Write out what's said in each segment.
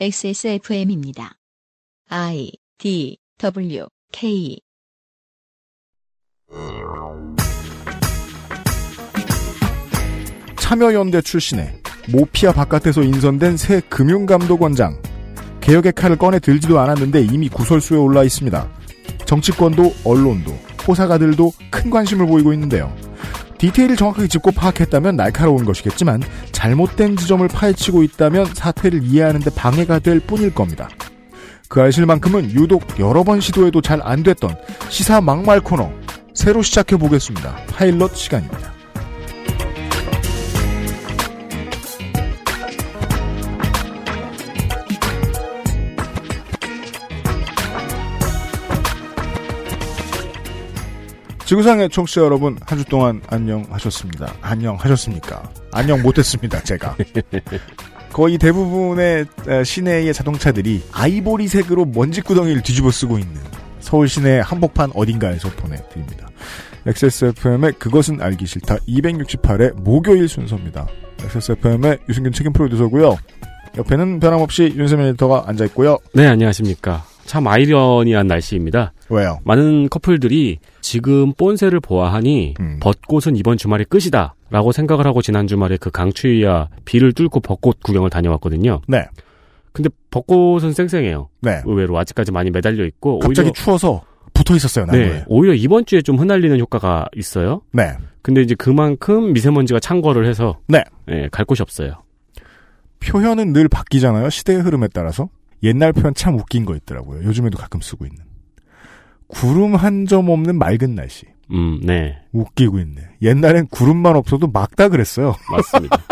XSFM입니다. I D W K 참여연대 출신의 모피아 바깥에서 인선된 새 금융감독원장. 개혁의 칼을 꺼내 들지도 않았는데 이미 구설수에 올라 있습니다. 정치권도 언론도 호사가들도 큰 관심을 보이고 있는데요. 디테일을 정확하게 짚고 파악했다면 날카로운 것이겠지만 잘못된 지점을 파헤치고 있다면 사태를 이해하는데 방해가 될 뿐일 겁니다. 그 알실만큼은 유독 여러 번 시도해도 잘 안 됐던 시사 막말 코너 새로 시작해 보겠습니다. 파일럿 시간입니다. 지구상의 청취자 여러분 한 주 동안 안녕하셨습니다. 안녕하셨습니까? 안녕 못했습니다. 제가 거의 대부분의 에, 시내의 자동차들이 아이보리색으로 먼지 구덩이를 뒤집어 쓰고 있는 서울 시내 한복판 어딘가에서 보내드립니다. XSFM의 그것은 알기 싫다 268회 목요일 순서입니다. XSFM의 유승균 책임 프로듀서고요. 옆에는 변함없이 윤세민 에디터가 앉아있고요. 네, 안녕하십니까. 참 아이러니한 날씨입니다. 왜요? 많은 커플들이 지금 본세를 보아하니 음. 벚꽃은 이번 주말이 끝이다 라고 생각을 하고 지난 주말에 그 강추위와 비를 뚫고 벚꽃 구경을 다녀왔거든요. 네. 근데 벚꽃은 쌩쌩해요. 네. 의외로 아직까지 많이 매달려 있고 갑자기 오히려 추워서 붙어 있었어요, 나무에. 네, 오히려 이번 주에 좀 흩날리는 효과가 있어요. 네. 근데 이제 그만큼 미세먼지가 창궐을 해서 네. 예, 갈 곳이 없어요. 표현은 늘 바뀌잖아요. 시대의 흐름에 따라서. 옛날 표현 참 웃긴 거 있더라고요. 요즘에도 가끔 쓰고 있는. 구름 한 점 없는 맑은 날씨. 음, 네, 웃기고 있네. 옛날엔 구름만 없어도 맑다 그랬어요. 맞습니다.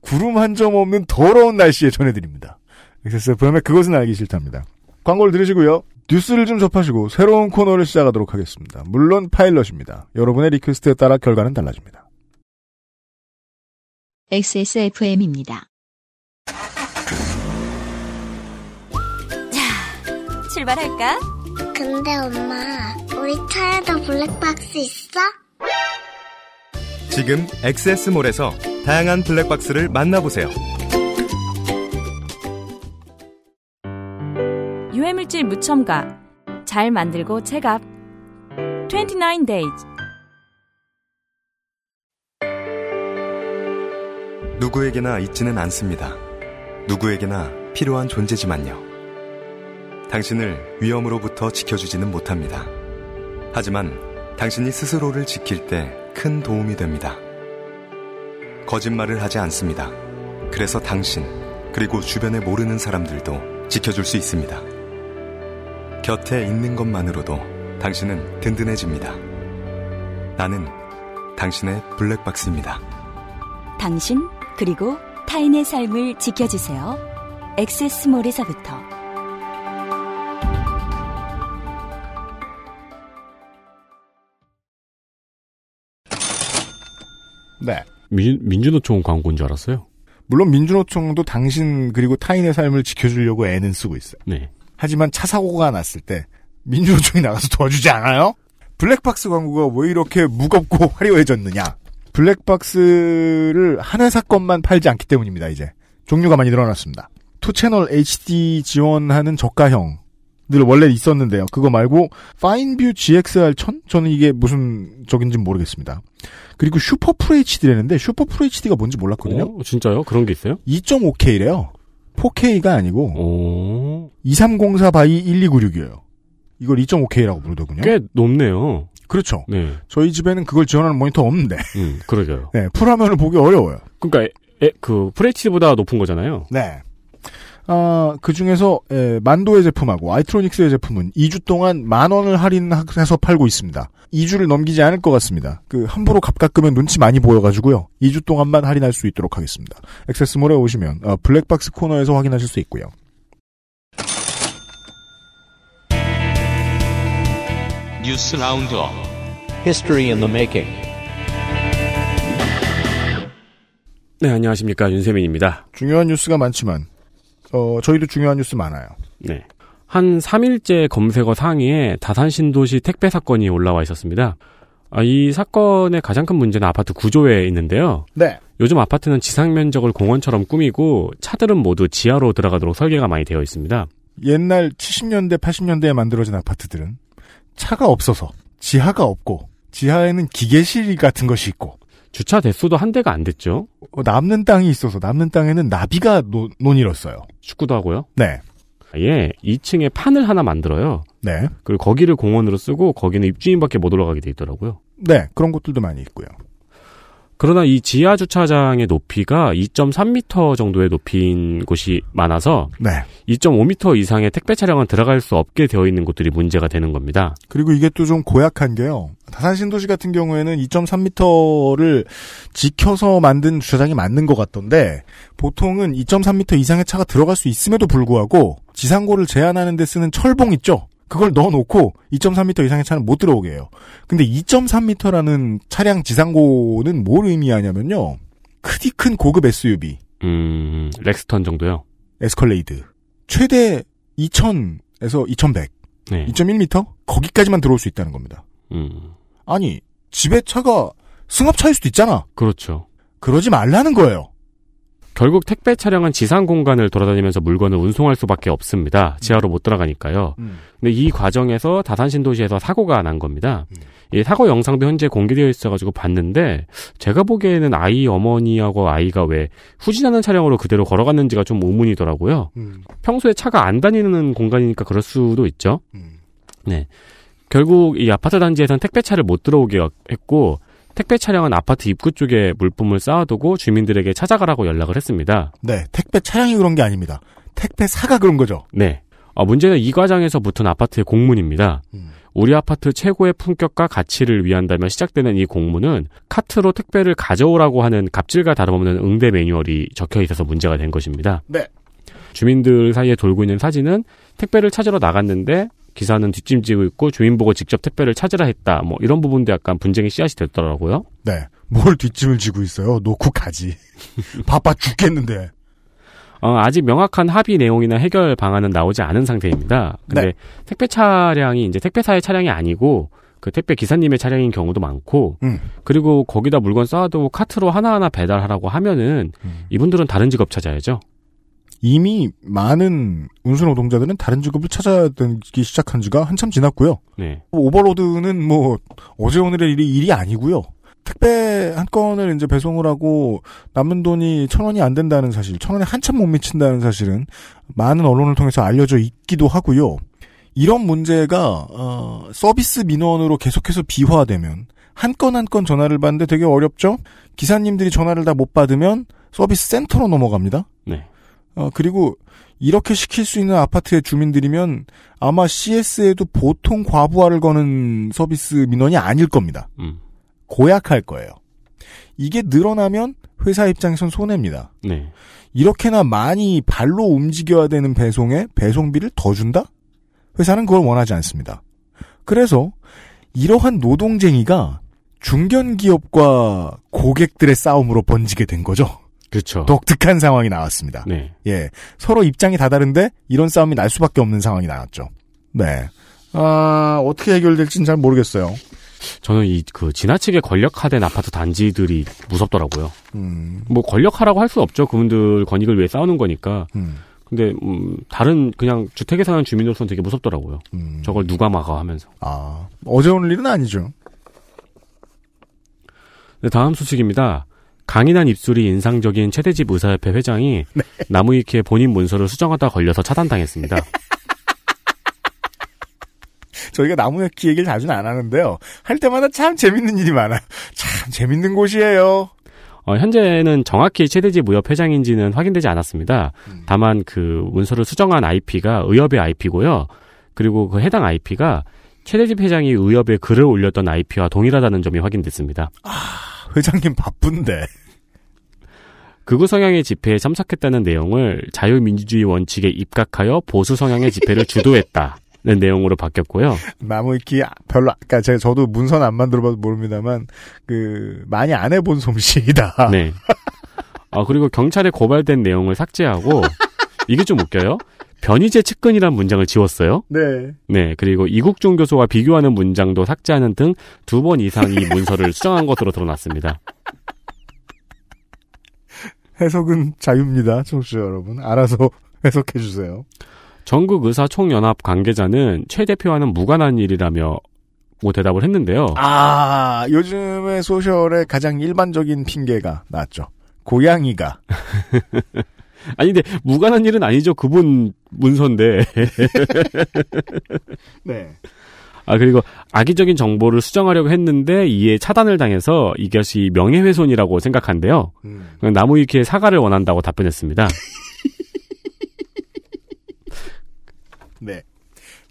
구름 한 점 없는 더러운 날씨에 전해드립니다. XSFM의 그것은 알기 싫답니다. 광고를 들으시고요. 뉴스를 좀 접하시고 새로운 코너를 시작하도록 하겠습니다. 물론 파일럿입니다. 여러분의 request에 따라 결과는 달라집니다. XSFM입니다. 출발할까? 근데 엄마, 우리 차에도 블랙박스 있어? 지금 엑세스몰에서 다양한 블랙박스를 만나보세요. 유해물질 무첨가. 잘 만들고 체갑. 29 days. 누구에게나 있지는 않습니다. 누구에게나 필요한 존재지만요. 당신을 위험으로부터 지켜주지는 못합니다. 하지만 당신이 스스로를 지킬 때 큰 도움이 됩니다. 거짓말을 하지 않습니다. 그래서 당신, 그리고 주변에 모르는 사람들도 지켜줄 수 있습니다. 곁에 있는 것만으로도 당신은 든든해집니다. 나는 당신의 블랙박스입니다. 당신 그리고 타인의 삶을 지켜주세요. 엑세스몰에서부터. 민, 민주노총 광고인 줄 알았어요. 물론 민주노총도 당신 그리고 타인의 삶을 지켜주려고 애는 쓰고 있어요. 네. 하지만 차 사고가 났을 때 민주노총이 나가서 도와주지 않아요? 블랙박스 광고가 왜 이렇게 무겁고 화려해졌느냐? 블랙박스를 한 회사 것만 팔지 않기 때문입니다, 이제. 종류가 많이 늘어났습니다. two channel HD 지원하는 저가형. 늘 원래 있었는데요. 그거 말고 파인뷰 GXR 1000? 저는 이게 무슨 뜻인지 모르겠습니다. 그리고 super FHD라는데 super FHD가 뭔지 몰랐거든요. 어, 진짜요? 그런 게 있어요? 2.5K래요. 4K가 아니고 오, 2304 by 1296이에요. 이걸 2.5K라고 부르더군요. 꽤 높네요. 그렇죠. 네. 저희 집에는 그걸 지원하는 모니터 없는데, 음, 그러게요. 네, full화면을 보기 어려워요. 그러니까 에, 에, 그 FHD보다 높은 거잖아요. 네. 아, 그 중에서, 에, 만도의 제품하고 아이트로닉스의 제품은 2주 동안 만 원을 할인해서 팔고 있습니다. 2주를 넘기지 않을 것 같습니다. 그, 함부로 값 깎으면 눈치 많이 보여가지고요. 2주 동안만 할인할 수 있도록 하겠습니다. XS몰에 오시면, 어, 블랙박스 코너에서 확인하실 수 있고요. News Roundup History in the making. 네, 안녕하십니까. 윤세민입니다. 중요한 뉴스가 많지만, 어, 저희도 중요한 뉴스 많아요. 네. 한 3일째 검색어 상위에 다산 신도시 택배 사건이 올라와 있었습니다. 아, 이 사건의 가장 큰 문제는 아파트 구조에 있는데요. 네. 요즘 아파트는 지상 면적을 공원처럼 꾸미고 차들은 모두 지하로 들어가도록 설계가 많이 되어 있습니다. 옛날 70년대, 80년대에 만들어진 아파트들은 차가 없어서 지하가 없고 지하에는 기계실 같은 것이 있고 주차 대수도 한 대가 안 됐죠. 어, 남는 땅이 있어서 남는 땅에는 나비가 노, 논이었어요. 축구도 하고요. 네. 예, 2층에 판을 하나 만들어요. 네. 그리고 거기를 공원으로 쓰고 거기는 입주인밖에 못 올라가게 돼 있더라고요. 네. 그런 곳들도 많이 있고요. 그러나 이 지하 주차장의 높이가 2.3m 정도의 높이인 곳이 많아서 네. 2.5m 이상의 택배 차량은 들어갈 수 없게 되어 있는 곳들이 문제가 되는 겁니다. 그리고 이게 또 좀 고약한 게요. 다산 신도시 같은 경우에는 2.3m를 지켜서 만든 주차장이 맞는 것 같던데 보통은 2.3m 이상의 차가 들어갈 수 있음에도 불구하고 지상고를 제한하는 데 쓰는 철봉 있죠. 그걸 넣어놓고 2.3m 이상의 차는 못 들어오게 해요. 근데 2.3m라는 차량 지상고는 뭘 의미하냐면요. 크디 큰 고급 SUV, 음, 렉스턴 정도요. 에스컬레이드. 최대 2000에서 2100, 네. 2.1m? 거기까지만 들어올 수 있다는 겁니다. 음, 아니, 집에 차가 승합차일 수도 있잖아. 그렇죠. 그러지 말라는 거예요. 결국 택배 차량은 지상 공간을 돌아다니면서 물건을 운송할 수밖에 없습니다. 지하로 못 들어가니까요. 근데 이 과정에서 다산 신도시에서 사고가 난 겁니다. 이 사고 영상도 현재 공개되어 있어가지고 봤는데 제가 보기에는 아이 어머니하고 아이가 왜 후진하는 차량으로 그대로 걸어갔는지가 좀 의문이더라고요. 평소에 차가 안 다니는 공간이니까 그럴 수도 있죠. 네. 결국 이 아파트 단지에선 택배차를 못 들어오게 했고 택배 차량은 아파트 입구 쪽에 물품을 쌓아두고 주민들에게 찾아가라고 연락을 했습니다. 네, 택배 차량이 그런 게 아닙니다. 택배 사가 그런 거죠. 네. 어, 문제는 이 과정에서 붙은 아파트의 공문입니다. 우리 아파트 최고의 품격과 가치를 위한다며 시작되는 이 공문은 카트로 택배를 가져오라고 하는 갑질과 다름없는 응대 매뉴얼이 적혀 있어서 문제가 된 것입니다. 네. 주민들 사이에 돌고 있는 사진은 택배를 찾으러 나갔는데 기사는 뒷짐지고 있고 주민 보고 직접 택배를 찾으라 했다. 뭐 이런 부분도 약간 분쟁의 씨앗이 됐더라고요. 네. 뭘 뒷짐을 지고 있어요? 놓고 가지. 바빠 죽겠는데. 어, 아직 명확한 합의 내용이나 해결 방안은 나오지 않은 상태입니다. 근데 네. 택배 차량이 이제 택배사의 차량이 아니고 그 택배 기사님의 차량인 경우도 많고 음. 그리고 거기다 물건 쌓아두고 카트로 하나하나 배달하라고 하면은 음. 이분들은 다른 직업 찾아야죠. 이미 많은 운수 노동자들은 다른 직업을 찾아들기 시작한 지가 한참 지났고요. 네. 오버로드는 뭐 어제 오늘의 일이 일이 아니고요. 택배 한 건을 이제 배송을 하고 남는 돈이 천 원이 안 된다는 사실, 천 원에 한참 못 미친다는 사실은 많은 언론을 통해서 알려져 있기도 하고요. 이런 문제가 어, 서비스 민원으로 계속해서 비화되면 한 건 한 건 전화를 받는데 되게 어렵죠. 기사님들이 전화를 다 못 받으면 서비스 센터로 넘어갑니다. 네. 어, 그리고 이렇게 시킬 수 있는 아파트의 주민들이면 아마 CS에도 보통 과부하를 거는 서비스 민원이 아닐 겁니다. 음. 고약할 거예요. 이게 늘어나면 회사 입장에선 손해입니다. 네. 이렇게나 많이 발로 움직여야 되는 배송에 배송비를 더 준다? 회사는 그걸 원하지 않습니다. 그래서 이러한 노동쟁이가 중견기업과 고객들의 싸움으로 번지게 된 거죠. 그렇죠. 독특한 상황이 나왔습니다. 네. 예. 서로 입장이 다 다른데 이런 싸움이 날 수밖에 없는 상황이 나왔죠. 네. 아, 어떻게 해결될지는 잘 모르겠어요. 저는 이 그 지나치게 권력화된 아파트 단지들이 무섭더라고요. 음, 뭐 권력화라고 할 수 없죠. 그분들 권익을 위해 싸우는 거니까. 음, 근데 음, 다른 그냥 주택에 사는 주민으로서는 되게 무섭더라고요. 음. 저걸 누가 막아 하면서. 아, 어제 오늘 일은 아니죠. 네, 다음 소식입니다. 강인한 입술이 인상적인 최대집 의사협회 회장이 나무위키에 본인 문서를 수정하다 걸려서 차단당했습니다. 저희가 나무위키 얘기를 자주는 안 하는데요. 할 때마다 참 재밌는 일이 많아요. 참 재밌는 곳이에요. 어, 현재는 정확히 최대집 의협 회장인지는 확인되지 않았습니다. 다만 그 문서를 수정한 IP가 의협의 IP고요. 그리고 그 해당 IP가 최대집 회장이 의협에 글을 올렸던 IP와 동일하다는 점이 확인됐습니다. 회장님 바쁜데. 극우 성향의 집회에 참석했다는 내용을 자유민주주의 원칙에 입각하여 보수 성향의 집회를 주도했다 는 내용으로 바뀌었고요. 나무위키 별로 아까 제가 저도 문선 안 만들어봐도 모릅니다만 그 많이 안 해본 솜씨이다. 네. 아, 그리고 경찰에 고발된 내용을 삭제하고, 이게 좀 웃겨요. 변희재 측근이란 문장을 지웠어요. 네. 네, 그리고 이국종 교수와 비교하는 문장도 삭제하는 등 두 번 이상 이 문서를 수정한 것으로 드러났습니다. 해석은 자유입니다. 청취자 여러분. 알아서 해석해 주세요. 전국 의사 총연합 관계자는 최 대표와는 무관한 일이라며 뭐 대답을 했는데요. 아, 요즘의 소셜의 가장 일반적인 핑계가 나왔죠. 고양이가. 아니 근데 무관한 일은 아니죠. 그분 문서인데. 네. 아 그리고 악의적인 정보를 수정하려고 했는데 이에 차단을 당해서 이것이 명예훼손이라고 생각한대요. 음. 나무위키에 사과를 원한다고 답변했습니다. 네.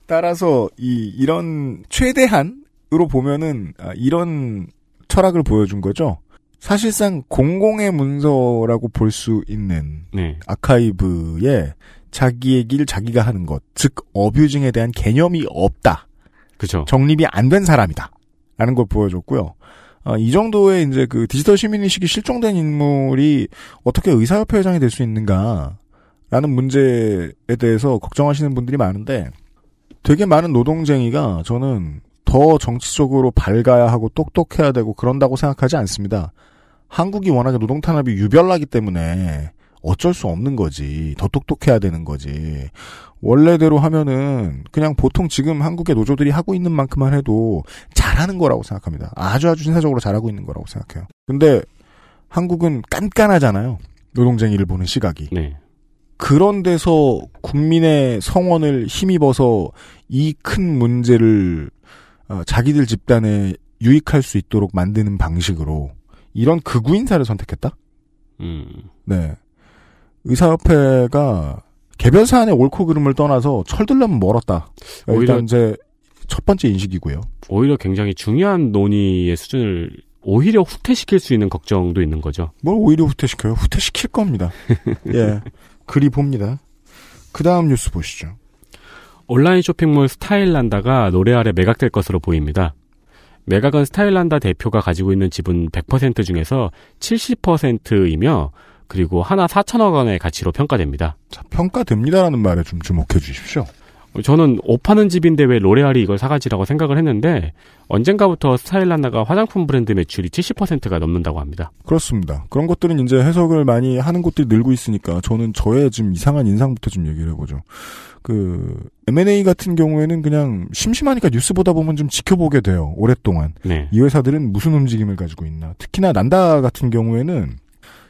따라서 이 이런 최대한으로 보면은 아, 이런 철학을 보여준 거죠. 사실상 공공의 문서라고 볼 수 있는 네. 아카이브에 자기의 길 자기가 하는 것, 즉 어뷰징에 대한 개념이 없다. 그죠. 정립이 안 된 사람이다. 라는 걸 보여줬고요. 아, 이 정도의 이제 그 디지털 시민의식이 실종된 인물이 어떻게 의사협회 회장이 될 수 있는가. 라는 문제에 대해서 걱정하시는 분들이 많은데 되게 많은 노동쟁이가 저는 더 정치적으로 밝아야 하고 똑똑해야 되고 그런다고 생각하지 않습니다. 한국이 워낙에 노동 탄압이 유별나기 때문에 어쩔 수 없는 거지. 더 똑똑해야 되는 거지. 원래대로 하면은 그냥 보통 지금 한국의 노조들이 하고 있는 만큼만 해도 잘하는 거라고 생각합니다. 아주 아주 신사적으로 잘하고 있는 거라고 생각해요. 근데 한국은 깐깐하잖아요. 노동쟁이를 보는 시각이. 네. 그런 데서 국민의 성원을 힘입어서 이 큰 문제를 어, 자기들 집단에 유익할 수 있도록 만드는 방식으로 이런 극우 인사를 선택했다? 음. 네. 의사협회가 개별 사안의 옳고 그름을 떠나서 철들려면 멀었다. 오히려- 일단 이제 첫 번째 인식이고요. 오히려 굉장히 중요한 논의의 수준을 오히려 후퇴시킬 수 있는 걱정도 있는 거죠. 뭘 오히려 후퇴시켜요? 후퇴시킬 겁니다. 예. 그리 봅니다. 그 다음 뉴스 보시죠. 온라인 쇼핑몰 스타일란다가 노래 아래 매각될 것으로 보입니다. 매각은 스타일란다 대표가 가지고 있는 지분 100% 중에서 70%이며 그리고 하나 4천억 원의 가치로 평가됩니다. 자, 평가됩니다라는 말에 좀 주목해 주십시오. 저는 옷 파는 집인데 왜 로레알이 이걸 사가지라고 생각을 했는데 언젠가부터 스타일란다가 화장품 브랜드 매출이 70%가 넘는다고 합니다. 그렇습니다. 그런 것들은 이제 해석을 많이 하는 곳들이 늘고 있으니까 저는 저의 좀 이상한 인상부터 좀 얘기를 해보죠. 그 M&A 같은 경우에는 그냥 심심하니까 뉴스 보다 보면 좀 지켜보게 돼요. 오랫동안. 네. 이 회사들은 무슨 움직임을 가지고 있나. 특히나 난다 같은 경우에는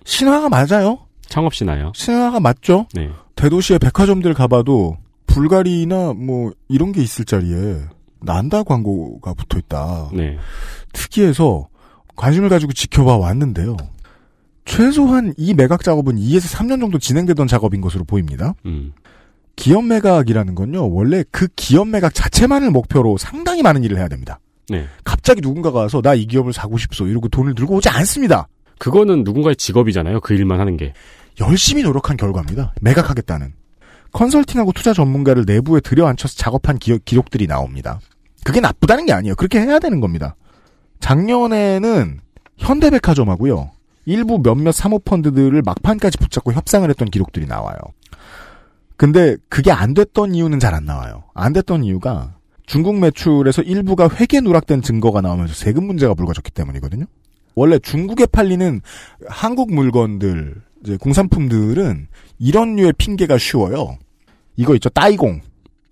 신화가 맞아요. 창업시나요? 신화가 맞죠. 네. 대도시의 백화점들 가봐도 불가리나 뭐 이런 게 있을 자리에 난다 광고가 붙어 있다. 네. 특이해서 관심을 가지고 지켜봐 왔는데요. 최소한 이 매각 작업은 2에서 3년 정도 진행되던 작업인 것으로 보입니다. 음. 기업 매각이라는 건요, 원래 그 기업 매각 자체만을 목표로 상당히 많은 일을 해야 됩니다. 네. 갑자기 누군가가 와서 나 이 기업을 사고 싶소 이러고 돈을 들고 오지 않습니다. 그거는 누군가의 직업이잖아요. 그 일만 하는 게. 열심히 노력한 결과입니다. 매각하겠다는. 컨설팅하고 투자 전문가를 내부에 들여앉혀서 작업한 기억, 기록들이 나옵니다. 그게 나쁘다는 게 아니에요. 그렇게 해야 되는 겁니다. 작년에는 현대백화점하고요. 일부 몇몇 사모펀드들을 막판까지 붙잡고 협상을 했던 기록들이 나와요. 근데 그게 안 됐던 이유는 잘 안 나와요. 안 됐던 이유가 중국 매출에서 일부가 회계 누락된 증거가 나오면서 세금 문제가 불거졌기 때문이거든요. 원래 중국에 팔리는 한국 물건들, 이제 공산품들은 이런 류의 핑계가 쉬워요. 이거 있죠, 따이공,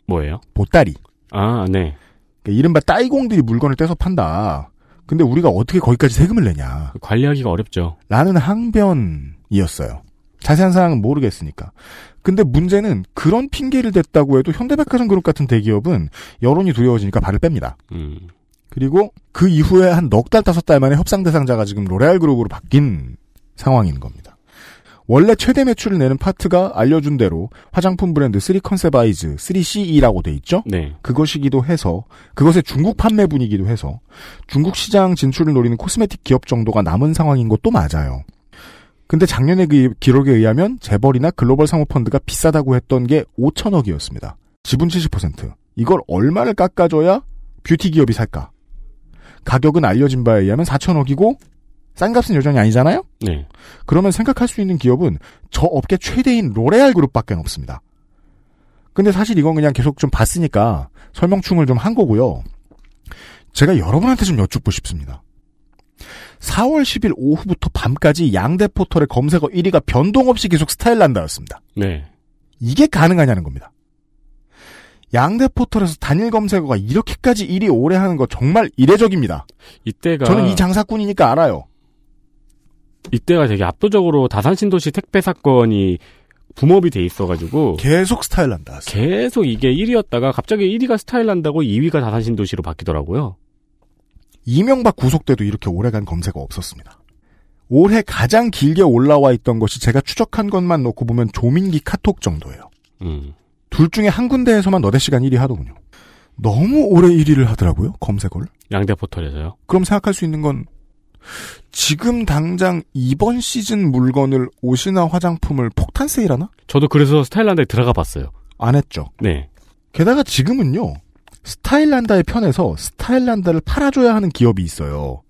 뭐예요? 보따리. 아, 네. 그러니까 이른바 따이공들이 물건을 떼서 판다. 근데 우리가 어떻게 거기까지 세금을 내냐. 관리하기가 어렵죠. 라는 항변이었어요. 자세한 사항은 모르겠으니까. 근데 문제는 그런 핑계를 댔다고 해도 현대백화점 그룹 같은 대기업은 여론이 두려워지니까 발을 뺍니다. 음. 그리고 그 이후에 한 넉 달, 다섯 달 만에 협상 대상자가 지금 로레알 그룹으로 바뀐 상황인 겁니다. 원래 최대 매출을 내는 파트가 알려준 대로 화장품 브랜드 3컨셉아이즈, 3CE라고 돼 있죠? 네. 그것이기도 해서 그것의 중국 판매 분이기도 해서 중국 시장 진출을 노리는 cosmetic 기업 정도가 남은 상황인 것도 맞아요. 근데 작년에 그 기록에 의하면 재벌이나 글로벌 사모펀드가 비싸다고 했던 게 5천억이었습니다. 지분 70%. 이걸 얼마를 깎아줘야 뷰티 기업이 살까? 가격은 알려진 바에 의하면 4천억이고 싼 값은 여전히 아니잖아요? 네. 그러면 생각할 수 있는 기업은 저 업계 최대인 로레알 그룹밖에 없습니다. 근데 사실 이건 그냥 계속 좀 봤으니까 설명충을 좀 한 거고요. 제가 여러분한테 좀 여쭙고 싶습니다. 4월 10일 오후부터 밤까지 양대 포털의 검색어 1위가 변동 없이 계속 스타일란다였습니다. 네. 이게 가능하냐는 겁니다. 양대 포털에서 단일 검색어가 이렇게까지 1위 오래 하는 거 정말 이례적입니다. 이때가 저는 이 장사꾼이니까 알아요. 이때가 되게 압도적으로 다산 신도시 택배 사건이 붐업이 돼 있어가지고 계속 스타일란다. 계속 이게 1위였다가 갑자기 1위가 스타일 난다고 2위가 다산 신도시로 바뀌더라고요. 이명박 구속 때도 이렇게 오래간 검색어 없었습니다. 올해 가장 길게 올라와 있던 것이 제가 추적한 것만 놓고 보면 조민기 카톡 정도예요. 음. 둘 중에 한 군데에서만 너댓 시간 1위 하더군요. 너무 오래 1위를 하더라고요, 검색어를. 양대 포털에서요. 그럼 생각할 수 있는 건 지금 당장 이번 시즌 물건을 옷이나 화장품을 폭탄 세일하나? 저도 그래서 스타일란드에 들어가 봤어요. 안 했죠. 네. 게다가 지금은요. 스타일란다의 편에서 스타일란다를 팔아줘야 하는 기업이 있어요.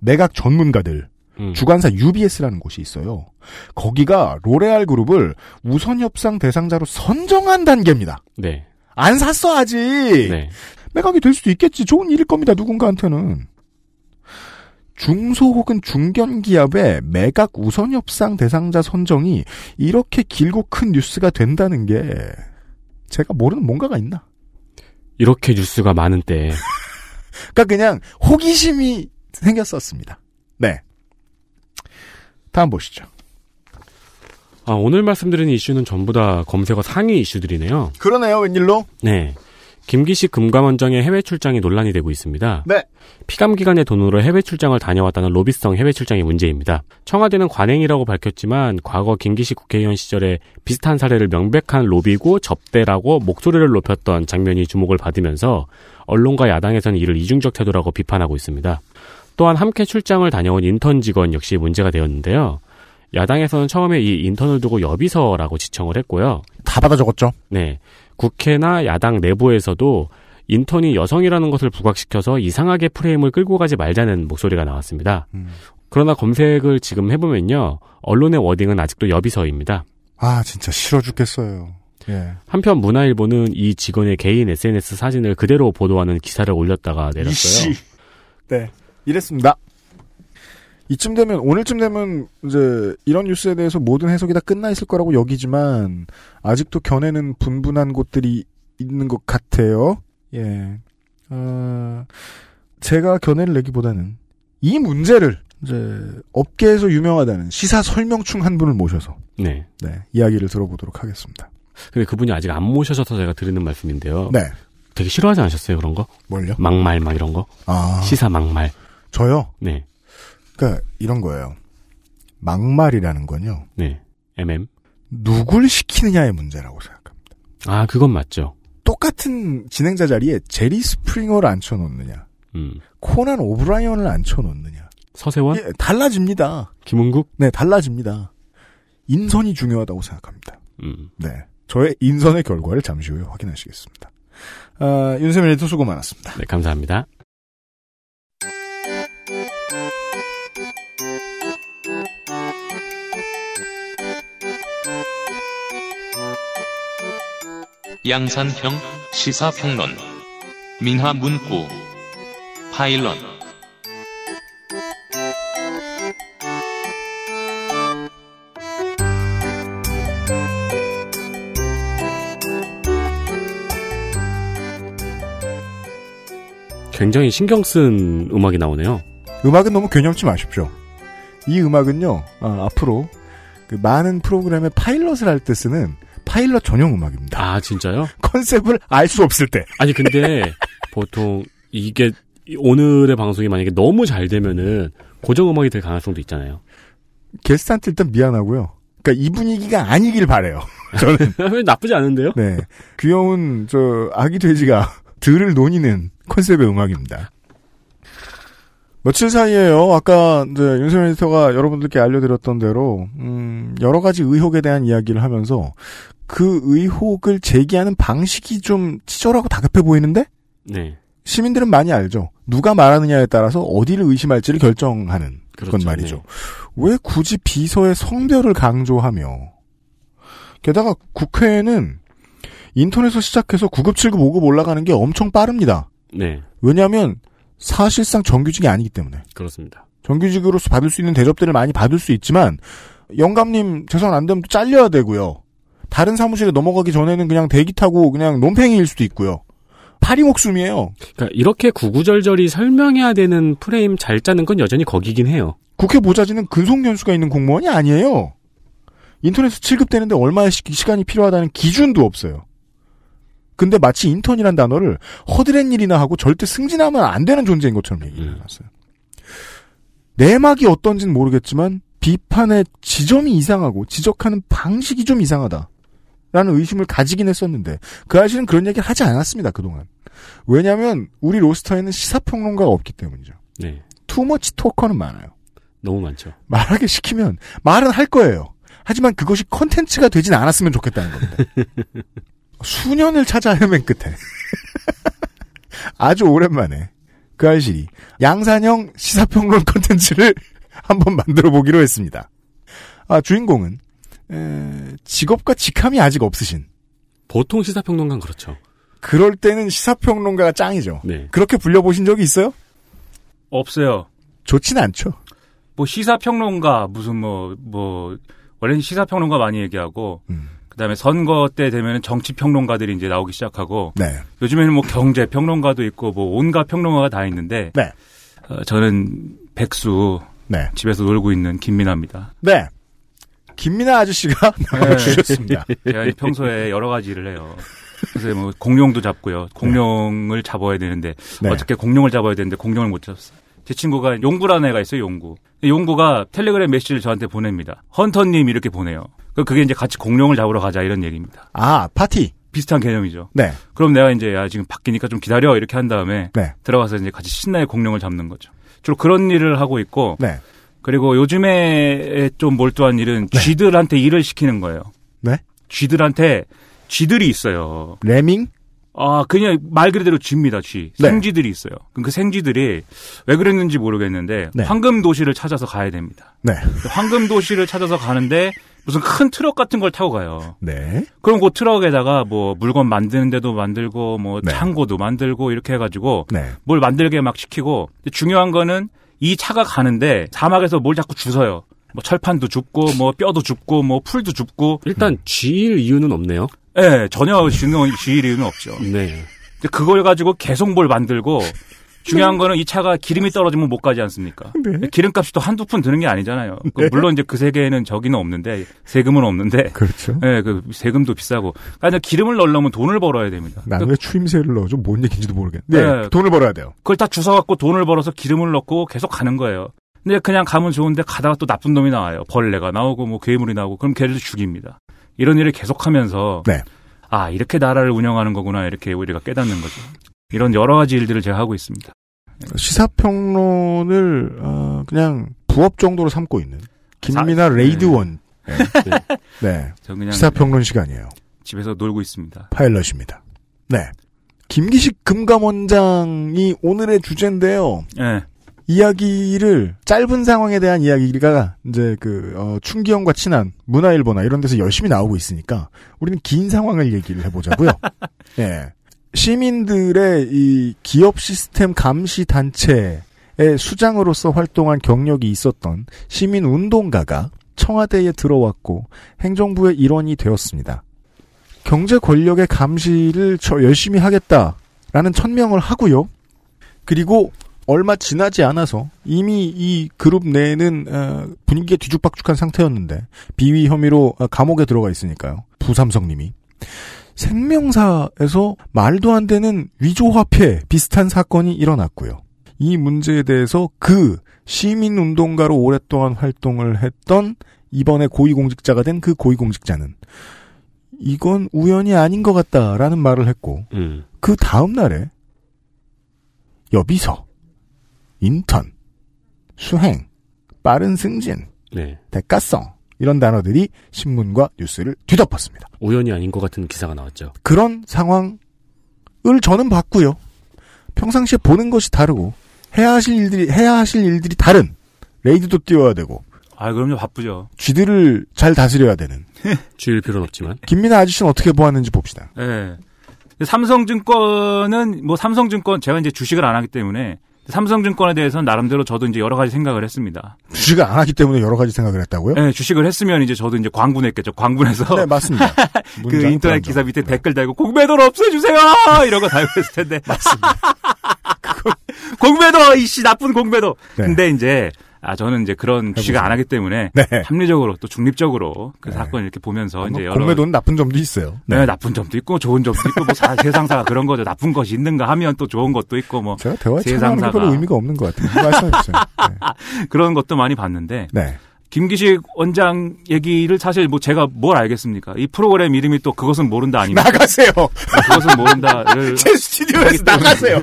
매각 전문가들. 음. 주관사 UBS라는 곳이 있어요. 거기가 로레알 그룹을 우선 협상 대상자로 선정한 단계입니다. 네. 안 샀어 아직. 네. 매각이 될 수도 있겠지. 좋은 일일 겁니다. 누군가한테는. 중소 혹은 중견 기업의 매각 우선 협상 대상자 선정이 이렇게 길고 큰 뉴스가 된다는 게 제가 모르는 뭔가가 있나? 이렇게 뉴스가 많은 때 그러니까 그냥 호기심이 생겼었습니다. 네. 다음 보시죠. 아, 오늘 말씀드리는 이슈는 전부 다 검색어 상위 이슈들이네요. 그러네요, 웬일로? 네. 김기식 금감원장의 해외 출장이 논란이 되고 있습니다. 네. 피감 기관의 돈으로 해외 출장을 다녀왔다는 로비성 해외 출장이 문제입니다. 청와대는 관행이라고 밝혔지만 과거 김기식 국회의원 시절에 비슷한 사례를 명백한 로비고 접대라고 목소리를 높였던 장면이 주목을 받으면서 언론과 야당에서는 이를 이중적 태도라고 비판하고 있습니다. 또한 함께 출장을 다녀온 인턴 직원 역시 문제가 되었는데요. 야당에서는 처음에 이 인턴을 두고 여비서라고 지청을 했고요. 다 받아 적었죠. 네. 국회나 야당 내부에서도 인턴이 여성이라는 것을 부각시켜서 이상하게 프레임을 끌고 가지 말자는 목소리가 나왔습니다. 음. 그러나 검색을 지금 해보면요. 언론의 워딩은 아직도 여비서입니다. 아, 진짜 싫어 죽겠어요. 예. 한편 문화일보는 이 직원의 개인 SNS 사진을 그대로 보도하는 기사를 올렸다가 내렸어요. 이씨. 네. 이랬습니다. 이쯤 되면 오늘쯤 되면 이제 이런 뉴스에 대해서 모든 해석이 다 끝나 있을 거라고 여기지만 아직도 견해는 분분한 곳들이 있는 것 같아요. 예. 어, 제가 견해를 내기보다는 이 문제를 이제 업계에서 유명하다는 시사 설명충 한 분을 모셔서 네. 네, 이야기를 들어보도록 하겠습니다. 근데 그분이 아직 안 모셔져서 제가 드리는 말씀인데요. 네. 되게 싫어하지 않으셨어요, 그런 거? 뭘요? 막말, 막 이런 거? 아, 시사 막말. 저요. 네. 그러니까 이런 거예요. 막말이라는 건요. 네. MM. 누굴 시키느냐의 문제라고 생각합니다. 아, 그건 맞죠. 똑같은 진행자 자리에 제리 스프링어를 앉혀놓느냐, 음. 코난 오브라이언을 앉혀놓느냐, 서세원? 예, 달라집니다. 김은국? 네, 달라집니다. 인선이 중요하다고 생각합니다. 음. 네. 저의 인선의 결과를 잠시 후에 확인하시겠습니다. 아, 윤세민 에디터 수고 많았습니다. 네, 감사합니다. 양산형 시사평론 민화 문구 파일럿 굉장히 신경 쓴 음악이 나오네요. 음악은 너무 개념치 마십시오. 이 음악은요, 아, 앞으로 그 많은 프로그램의 파일럿을 할 때 쓰는 파일럿 전용 음악입니다. 아, 진짜요? 컨셉을 알 수 없을 때. 아니, 근데 보통 이게 오늘의 방송이 만약에 너무 잘 되면은 고정 음악이 될 가능성도 있잖아요. 게스트한테 일단 미안하고요. 그러니까 이 분위기가 아니길 바래요. 저는 나쁘지 않은데요? 네 귀여운 저 아기 돼지가 들을 논이는 컨셉의 음악입니다. 며칠 사이에요. 아까 이제 윤세민 에디터가 여러분들께 알려드렸던 대로 음, 여러 가지 의혹에 대한 이야기를 하면서 그 의혹을 제기하는 방식이 좀 치졸하고 다급해 보이는데 네. 시민들은 많이 알죠. 누가 말하느냐에 따라서 어디를 의심할지를 결정하는 그렇죠, 건 말이죠. 왜 굳이 비서의 성별을 강조하며 게다가 국회에는 인터넷에서 시작해서 9급, 7급, 5급 올라가는 게 엄청 빠릅니다. 네. 왜냐하면 사실상 정규직이 아니기 때문에 그렇습니다. 정규직으로서 받을 수 있는 대접들을 많이 받을 수 있지만 영감님 재산 안 되면 또 잘려야 되고요. 다른 사무실에 넘어가기 전에는 그냥 대기 타고 그냥 논팽이일 수도 있고요. 파리 목숨이에요. 그러니까 이렇게 구구절절히 설명해야 되는 프레임 잘 짜는 건 여전히 거기긴 해요. 국회 보좌진은 근속연수가 있는 공무원이 아니에요. 인터넷에서 7급 되는데 얼마의 시, 시간이 필요하다는 기준도 없어요. 근데 마치 인턴이란 단어를 허드렛 일이나 하고 절대 승진하면 안 되는 존재인 것처럼 얘기를 음. 해놨어요. 내막이 어떤지는 모르겠지만 비판의 지점이 이상하고 지적하는 방식이 좀 이상하다. 라는 의심을 가지긴 했었는데 그 아저씨는 그런 얘기를 하지 않았습니다. 그동안. 왜냐하면 우리 로스터에는 시사평론가가 없기 때문이죠. 네. 투머치 토커는 많아요. 너무 많죠. 말하게 시키면 말은 할 거예요. 하지만 그것이 컨텐츠가 되진 않았으면 좋겠다는 겁니다. 수년을 찾아 헤맨 끝에 아주 오랜만에 그알싫이 양산형 시사평론 컨텐츠를 한번 만들어 보기로 했습니다. 아, 주인공은 에, 직업과 직함이 아직 없으신 보통 시사평론가는 그렇죠. 그럴 때는 시사평론가가 짱이죠. 네. 그렇게 불려보신 적이 있어요? 없어요. 좋진 않죠. 뭐 시사평론가 무슨 뭐뭐 원래는 시사평론가 많이 얘기하고 음. 그다음에 선거 때 되면은 정치 평론가들이 이제 나오기 시작하고 네. 요즘에는 뭐 경제 평론가도 있고 뭐 온갖 평론가가 다 있는데 네. 어, 저는 백수 네. 집에서 놀고 있는 김민아입니다. 네. 김민아 아저씨가 나와주셨습니다. 제가 이제 평소에 여러 가지를 해요. 그래서 뭐 공룡도 잡고요. 공룡을 잡아야 되는데 네. 어떻게 공룡을 잡아야 되는데 공룡을 못 잡았어요. 제 친구가 용구라는 애가 있어요. 용구. 용구가 텔레그램 메시지를 저한테 보냅니다. 헌터님 이렇게 보내요. 그- 그게 이제 같이 공룡을 잡으러 가자 이런 얘기입니다. 아, 파티. 비슷한 개념이죠. 네. 그럼 내가 이제 야 지금 바뀌니까 좀 기다려 이렇게 한 다음에 네. 들어가서 이제 같이 신나게 공룡을 잡는 거죠. 주로 그런 일을 하고 있고 네. 그리고 요즘에 좀 몰두한 일은 쥐들한테 일을 시키는 거예요. 네? 쥐들한테 쥐들이 있어요. 레밍? 아, 그냥 말 그대로 쥐입니다, 쥐. 네. 생쥐들이 있어요. 그럼 그 생쥐들이 왜 그랬는지 모르겠는데 네. 황금 도시를 찾아서 가야 됩니다. 네. 황금 도시를 찾아서 가는데 무슨 큰 트럭 같은 걸 타고 가요. 네. 그럼 그 트럭에다가 뭐 물건 만드는 데도 만들고 뭐 네. 창고도 만들고 이렇게 해 가지고 네. 뭘 만들게 막 시키고 중요한 거는 이 차가 가는데 사막에서 뭘 자꾸 주워요. 뭐 철판도 줍고 뭐 뼈도 줍고 뭐 풀도 줍고 일단 쥐일 이유는 없네요. 예, 전혀 주는 주의리는 없죠. 네. 근데 그걸 가지고 계속 뭘 만들고 중요한 거는 이 차가 기름이 떨어지면 못 가지 않습니까? 네. 기름값이 또 한두 푼 드는 게 아니잖아요. 그 물론 이제 그 세계에는 저기는 없는데 세금은 없는데 그렇죠. 예, 그 세금도 비싸고. 그러니까 기름을 넣으려면 돈을 벌어야 됩니다. 나는 왜 추임새를 넣어줘? 뭔 얘기인지도 모르겠네. 네. 네. 돈을 벌어야 돼요. 그걸 다 주워 갖고 돈을 벌어서 기름을 넣고 계속 가는 거예요. 근데 그냥 가면 좋은데 가다가 또 나쁜 놈이 나와요. 벌레가 나오고 뭐 괴물이 나오고 그럼 걔를 죽입니다. 이런 일을 계속하면서 네. 아 이렇게 나라를 운영하는 거구나 이렇게 우리가 깨닫는 거죠. 이런 여러 가지 일들을 제가 하고 있습니다. 시사평론을, 어, 그냥 부업 정도로 삼고 있는 김민아 사- 레이드원. 네. 네. 저 그냥 시사평론 시간이에요. 집에서 놀고 있습니다. 파일럿입니다. 네. 김기식 금감원장이 오늘의 주제인데요. 예. 이야기를 짧은 상황에 대한 이야기가 이제 그 어, 충기형과 친한 문화일보나 이런 데서 열심히 나오고 있으니까 우리는 긴 상황을 얘기를 해보자고요. 예. 시민들의 이 기업 시스템 감시 단체의 수장으로서 활동한 경력이 있었던 시민 운동가가 청와대에 들어왔고 행정부의 일원이 되었습니다. 경제 권력의 감시를 저 열심히 하겠다라는 천명을 하고요. 그리고 얼마 지나지 않아서 이미 이 그룹 내에는 어, 분위기가 뒤죽박죽한 상태였는데 비위 혐의로 어, 감옥에 들어가 있으니까요. 부삼성님이 생명사에서 말도 안 되는 위조화폐 비슷한 사건이 일어났고요. 이 문제에 대해서 그 시민운동가로 오랫동안 활동을 했던 이번에 고위공직자가 된 그 고위공직자는 이건 우연이 아닌 것 같다라는 말을 했고 음. 그 다음 날에 여비서, 인턴, 수행, 빠른 승진, 네. 대가성 이런 단어들이 신문과 뉴스를 뒤덮었습니다. 우연이 아닌 것 같은 기사가 나왔죠. 그런 상황을 저는 봤고요. 평상시에 보는 것이 다르고 해야 하실 일들이 해야 하실 일들이 다른 레이드도 띄워야 되고 아, 그럼요. 바쁘죠. 쥐들을 잘 다스려야 되는. 쥐일 필요는 없지만. 김민아 아저씨는 어떻게 보았는지 봅시다. 예. 삼성증권은 뭐 삼성증권 제가 이제 주식을 안 하기 때문에 삼성증권에 대해서는 나름대로 저도 이제 여러 가지 생각을 했습니다. 주식을 안 하기 때문에 여러 가지 생각을 했다고요? 네, 주식을 했으면 이제 저도 이제 광분했겠죠. 광분해서. 네, 맞습니다. 그 인터넷 기사 밑에 댓글 달고 공매도를 없애주세요! 이런 거 달고 있을 텐데. 맞습니다. 공매도! 이씨, 나쁜 공매도! 네. 근데 이제, 아, 저는 이제 그런 주식을 안 하기 때문에. 네. 합리적으로 또 중립적으로 그 사건을 이렇게 보면서 이제 여러. 공매도는 나쁜 점도 있어요. 네. 나쁜 점도 있고 좋은 점도 있고 뭐 사- 세상사가 그런 거죠. 나쁜 것이 있는가 하면 또 좋은 것도 있고 뭐 제가 대화에 게 별로 의미가 없는 것 같아요. 말씀해주세요. 그런 것도 많이 봤는데 네. 김기식 원장 얘기를 사실 뭐 제가 뭘 알겠습니까? 이 프로그램 이름이 또 그것은 모른다 아닙니까? 나가세요. 그것은 모른다를 제 스튜디오에서 나가세요.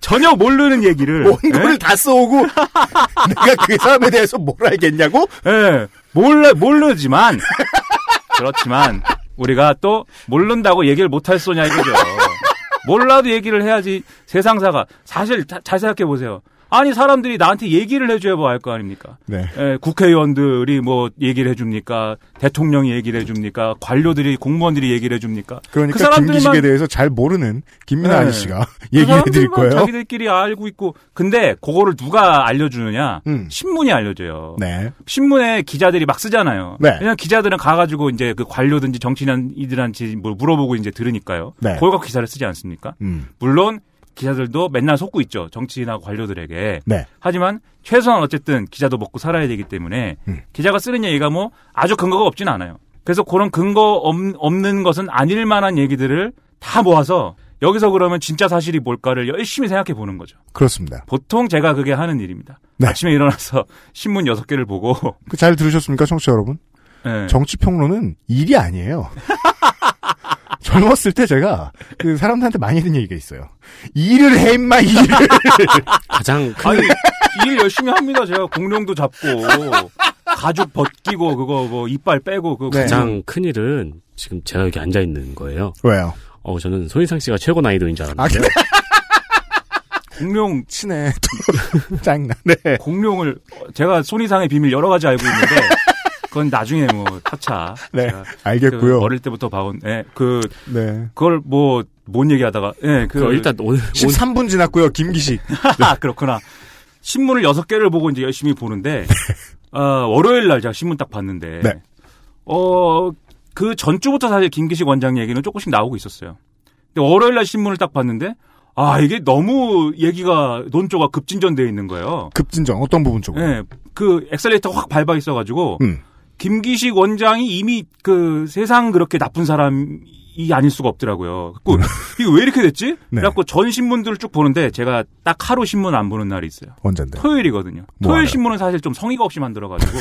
전혀 모르는 얘기를 원고를 다 써오고 내가 그 사람에 대해서 뭘 알겠냐고? 예, 몰라 모르지만 그렇지만 우리가 또 모른다고 얘기를 못할 소냐 이거죠. 몰라도 얘기를 해야지 세상사가 사실 자- 잘 생각해 보세요. 아니 사람들이 나한테 얘기를 해줘야 뭐 알 거 아닙니까? 네. 예, 국회의원들이 뭐 얘기를 해줍니까? 대통령이 얘기를 해줍니까? 관료들이 공무원들이 얘기를 해줍니까? 그러니까 그 사람들만 김기식에 대해서 잘 모르는 김민아 네. 아저씨가 그 얘기를 해드릴 사람들만 거예요. 자기들끼리 알고 있고 근데 그거를 누가 알려주느냐? 음. 신문이 알려줘요. 네. 신문에 기자들이 막 쓰잖아요. 네. 그냥 기자들은 가가지고 이제 그 관료든지 정치인이들한테 뭘 물어보고 이제 들으니까요. 네. 그걸 갖고 기사를 쓰지 않습니까? 음. 물론 기자들도 맨날 속고 있죠. 정치인하고 관료들에게. 네. 하지만 최소한 어쨌든 기자도 먹고 살아야 되기 때문에 음. 기자가 쓰는 얘기가 뭐 아주 근거가 없진 않아요. 그래서 그런 근거 없- 없는 것은 아닐 만한 얘기들을 다 모아서 여기서 그러면 진짜 사실이 뭘까를 열심히 생각해 보는 거죠. 그렇습니다. 보통 제가 그게 하는 일입니다. 네. 아침에 일어나서 신문 여섯 개를 보고 그 잘 들으셨습니까, 청취자 여러분? 예. 정치 평론은 일이 아니에요. 젊었을 때 제가 그 사람들한테 많이 했던 얘기가 있어요. 일을 해, 임마, 일을. 가장 큰 아니 일 열심히 합니다. 제가 공룡도 잡고 가죽 벗기고 그거 뭐 이빨 빼고 그거 네. 가장 큰 일은 지금 제가 여기 앉아 있는 거예요. 왜요? 어, 저는 손희상 씨가 최고 난이도인 줄 아, 알았는데요. 공룡 친해. 짱나. 네. 공룡을 제가 손이상의 비밀 여러 가지 알고 있는데 그건 나중에 뭐 타차. 네. 알겠고요. 그 어릴 때부터 봐온. 예. 그 네. 그걸 뭐 뭔 얘기하다가 예. 그 그 일단 오늘 13분 지났고요, 김기식. 아, 그렇구나. 신문을 여섯 개를 보고 이제 열심히 보는데, 어, 월요일 날 제가 신문 딱 봤는데, 네. 어, 그 전주부터 사실 김기식 원장 얘기는 조금씩 나오고 있었어요. 근데 월요일 날 신문을 딱 봤는데, 아, 이게 너무 얘기가, 논조가 급진전되어 있는 거예요. 급진전, 어떤 부분 쪽으로? 예, 그 엑셀레이터가 확 밟아 있어가지고, 음. 김기식 원장이 이미 그 세상 그렇게 나쁜 사람이 아닐 수가 없더라고요. 그 이거 왜 이렇게 됐지? 네. 그래갖고 전 신문들을 쭉 보는데 제가 딱 하루 신문 안 보는 날이 있어요. 언젠데? 토요일이거든요. 뭐 토요일 알아요? 신문은 사실 좀 성의가 없이 만들어가지고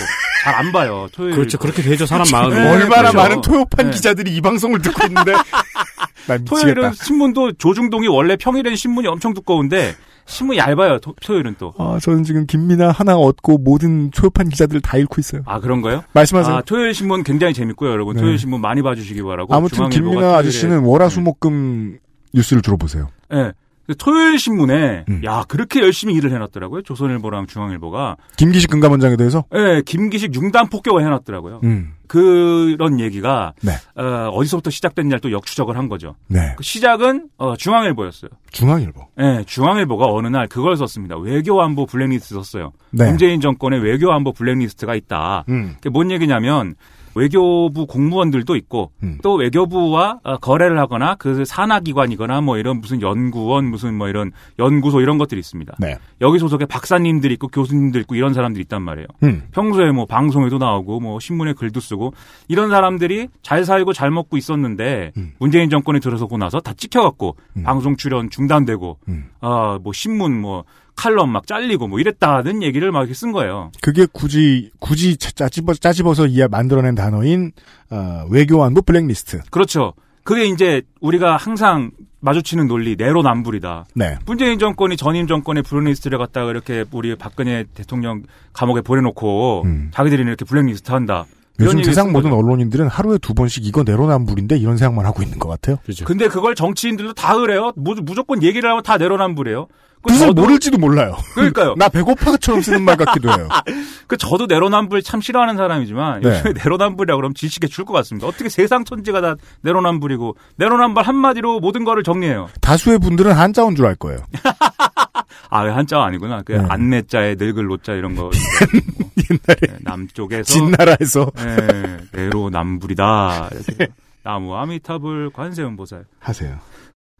잘 안 봐요. 토요일. 그렇죠. 그렇게 되죠. 사람 마음이. 네, 얼마나 그렇죠. 많은 토요판 네. 기자들이 이 방송을 듣고 있는데. 난 토요일은. 신문도 조중동이 원래 평일엔 신문이 엄청 두꺼운데 신문이 얇아요. 토, 요일은 또. 아, 저는 지금 김민아 하나 얻고 모든 초요판 기자들 다 잃고 있어요. 아 그런가요? 말씀하세요. 아, 토요일 신문 굉장히 재밌고요, 여러분. 네. 토요일 신문 많이 봐주시기 바라고. 아무튼 토요일에- 아저씨는 월화수목금 뉴스를 주로 보세요. 예. 그 토요일 신문에 음. 야 그렇게 열심히 일을 해놨더라고요. 조선일보랑 중앙일보가. 김기식 금감원장에 대해서? 예, 김기식 융단 폭격을 해놨더라고요. 음. 그런 얘기가 네. 어, 어디서부터 시작됐냐를 또 역추적을 한 거죠. 네. 그 시작은 어, 중앙일보였어요. 중앙일보. 예, 중앙일보가 어느 날 그걸 썼습니다. 외교안보 블랙리스트 썼어요. 네. 문재인 정권의 외교안보 블랙리스트가 있다. 음. 그게 뭔 얘기냐면 외교부 공무원들도 있고 음. 또 외교부와 어, 거래를 하거나 그 산하기관이거나 뭐 이런 무슨 연구원 무슨 뭐 이런 연구소 이런 것들이 있습니다. 네. 여기 소속의 박사님들이 있고 교수님들 있고 이런 사람들이 있단 말이에요. 음. 평소에 뭐 방송에도 나오고 뭐 신문에 글도 쓰고 이런 사람들이 잘 살고 잘 먹고 있었는데 음. 문재인 정권이 들어서고 나서 다 찍혀갖고 음. 방송 출연 중단되고 음. 아뭐 신문 뭐 칼럼 막 잘리고 뭐 이랬다는 얘기를 막 이렇게 쓴 거예요. 그게 굳이, 굳이 짜- 짜집어, 짜집어서 이해 만들어낸 단어인, 어, 외교안보 블랙리스트. 그렇죠. 그게 이제 우리가 항상 마주치는 논리 내로남불이다. 네. 문재인 정권이 전임 정권의 블랙리스트를 갖다가 이렇게 우리 박근혜 대통령 감옥에 보내놓고 음. 자기들이 이렇게 블랙리스트 한다. 요즘 세상 쓴 모든. 언론인들은 하루에 두 번씩 이거 내로남불인데 이런 생각만 하고 있는 것 같아요. 그죠. 근데 그걸 정치인들도 다 그래요. 무, 무조건 얘기를 하면 다 내로남불이에요. 그 뜻을 저도- 모를지도 몰라요. 그러니까요. 나 배고파처럼 쓰는 말 같기도 해요. 그 저도 내로남불 참 싫어하는 사람이지만 네. 요즘에 내로남불이라 그러면 질식에 줄 것 같습니다. 어떻게 세상 천지가 다 내로남불이고 내로남불 한마디로 모든 거를 정리해요. 다수의 분들은 한자어인 줄알 거예요. 아, 왜 한자가 아니구나. 그 네. 안내자에 늙을 노자 이런 거. 옛날에 남쪽에서 진나라에서 네, 내로남불이다. 이렇게. 나무 아미타불 관세음 보살. 하세요.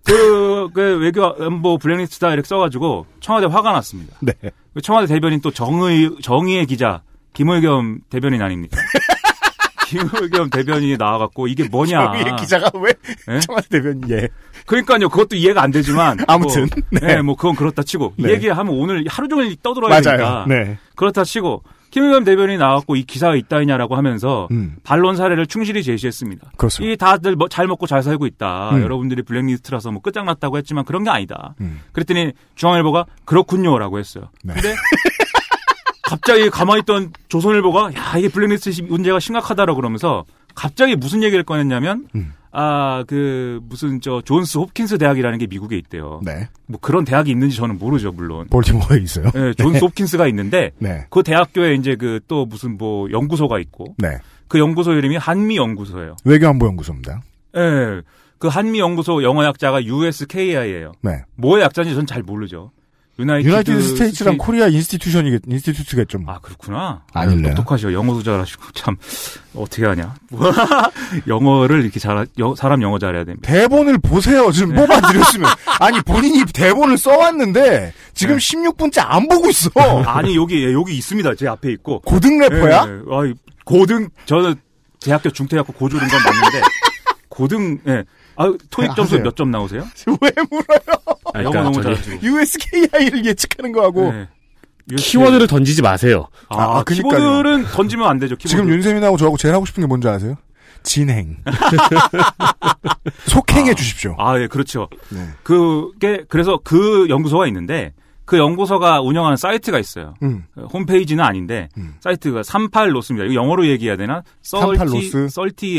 그, 그 외교 안보 블랙리스트다 이렇게 써가지고 청와대 화가 났습니다. 네. 그 청와대 대변인 또 정의 정의의 기자 김의겸 대변인 아닙니까? 김의겸 대변인이 나와갖고 이게 뭐냐? 기자가 왜 예? 청와대 대변인 예. 그러니까요. 그것도 이해가 안 되지만 아무튼, 뭐, 네. 네, 뭐 그건 그렇다 치고 이 네. 얘기하면 오늘 하루 종일 떠들어야 되니까 맞아요. 네. 그렇다 치고 김의겸 대변인이 나왔고 이 기사가 있다냐라고 하면서 음. 반론 사례를 충실히 제시했습니다. 그렇습니다. 이 다들 뭐 잘 먹고 잘 살고 있다. 음. 여러분들이 블랙리스트라서 뭐 끝장났다고 했지만 그런 게 아니다. 음. 그랬더니 중앙일보가 그렇군요라고 했어요. 네. 근데 갑자기 가만히 있던 조선일보가 야 이게 블랙리스트 문제가 심각하다라고 그러면서 갑자기 무슨 얘기를 꺼냈냐면 음. 아그 무슨 저 존스 홉킨스 대학이라는 게 미국에 있대요. 네. 뭐 그런 대학이 있는지 저는 모르죠 물론. 볼티모어에 있어요. 네, 존스 홉킨스가 있는데 네. 그 대학교에 이제 그 또 무슨 뭐 연구소가 있고 네. 그 연구소 이름이 한미 연구소예요. 외교안보 연구소입니다. 예. 그 한미 연구소 영어 약자가 USKI예요. 네. 뭐의 약자인지 전 잘 모르죠. United, United States랑 Sta- Korea Institution이 Institute겠죠. 아 그렇구나. 아닐래요? 아유, 똑똑하시오. 영어도 잘하시고 참 어떻게 하냐. 영어를 이렇게 잘 사람 영어 잘해야 됩니다. 대본을 보세요. 지금 네. 뽑아드렸으면. 아니, 본인이 대본을 써왔는데, 지금 네. 16분째 안 보고 있어. 아니 여기 예, 여기 있습니다. 제 앞에 있고. 고등 래퍼야? 예, 예. 아이, 고등 저는 대학교 중퇴하고 고졸인 건 맞는데 고등 예. 아 토익 점수 하세요. 몇점 나오세요? 왜 물어요? 아, 영어 그러니까 너무 저기 잘하시고. USKI를 예측하는 거하고. 예. 키워드를 던지지 마세요. 아, 아, 그니까요. 키보드는 던지면 안 되죠. 키보드. 지금 윤세민하고 저하고 제일 하고 싶은 게 뭔지 아세요? 진행. 속행해 주십시오. 아, 예, 그렇죠. 네. 그게 그래서 그 연구소가 있는데 그 연구소가 운영하는 사이트가 있어요. 음. 홈페이지는 아닌데 음. 사이트가 38 North입니다. 이거 영어로 얘기해야 되나? 38 North? Thirty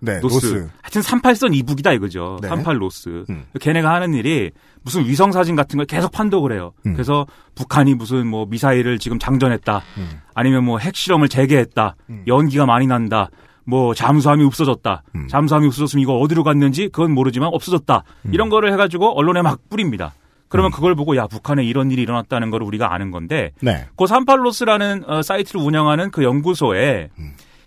네, 노스. 노스. 하여튼 38선 이북이다 이거죠. 네. 38로스. 음. 걔네가 하는 일이 무슨 위성 사진 같은 걸 계속 판독을 해요. 음. 그래서 북한이 무슨 뭐 미사일을 지금 장전했다. 음. 아니면 뭐 핵실험을 재개했다. 음. 연기가 많이 난다. 뭐 잠수함이 없어졌다. 음. 잠수함이 없어졌으면 이거 어디로 갔는지 그건 모르지만 없어졌다. 음. 이런 거를 해가지고 언론에 막 뿌립니다. 그러면 그걸 보고 야 북한에 이런 일이 일어났다는 걸 우리가 아는 건데 네. 그 산팔로스라는 어, 사이트를 운영하는 그 연구소에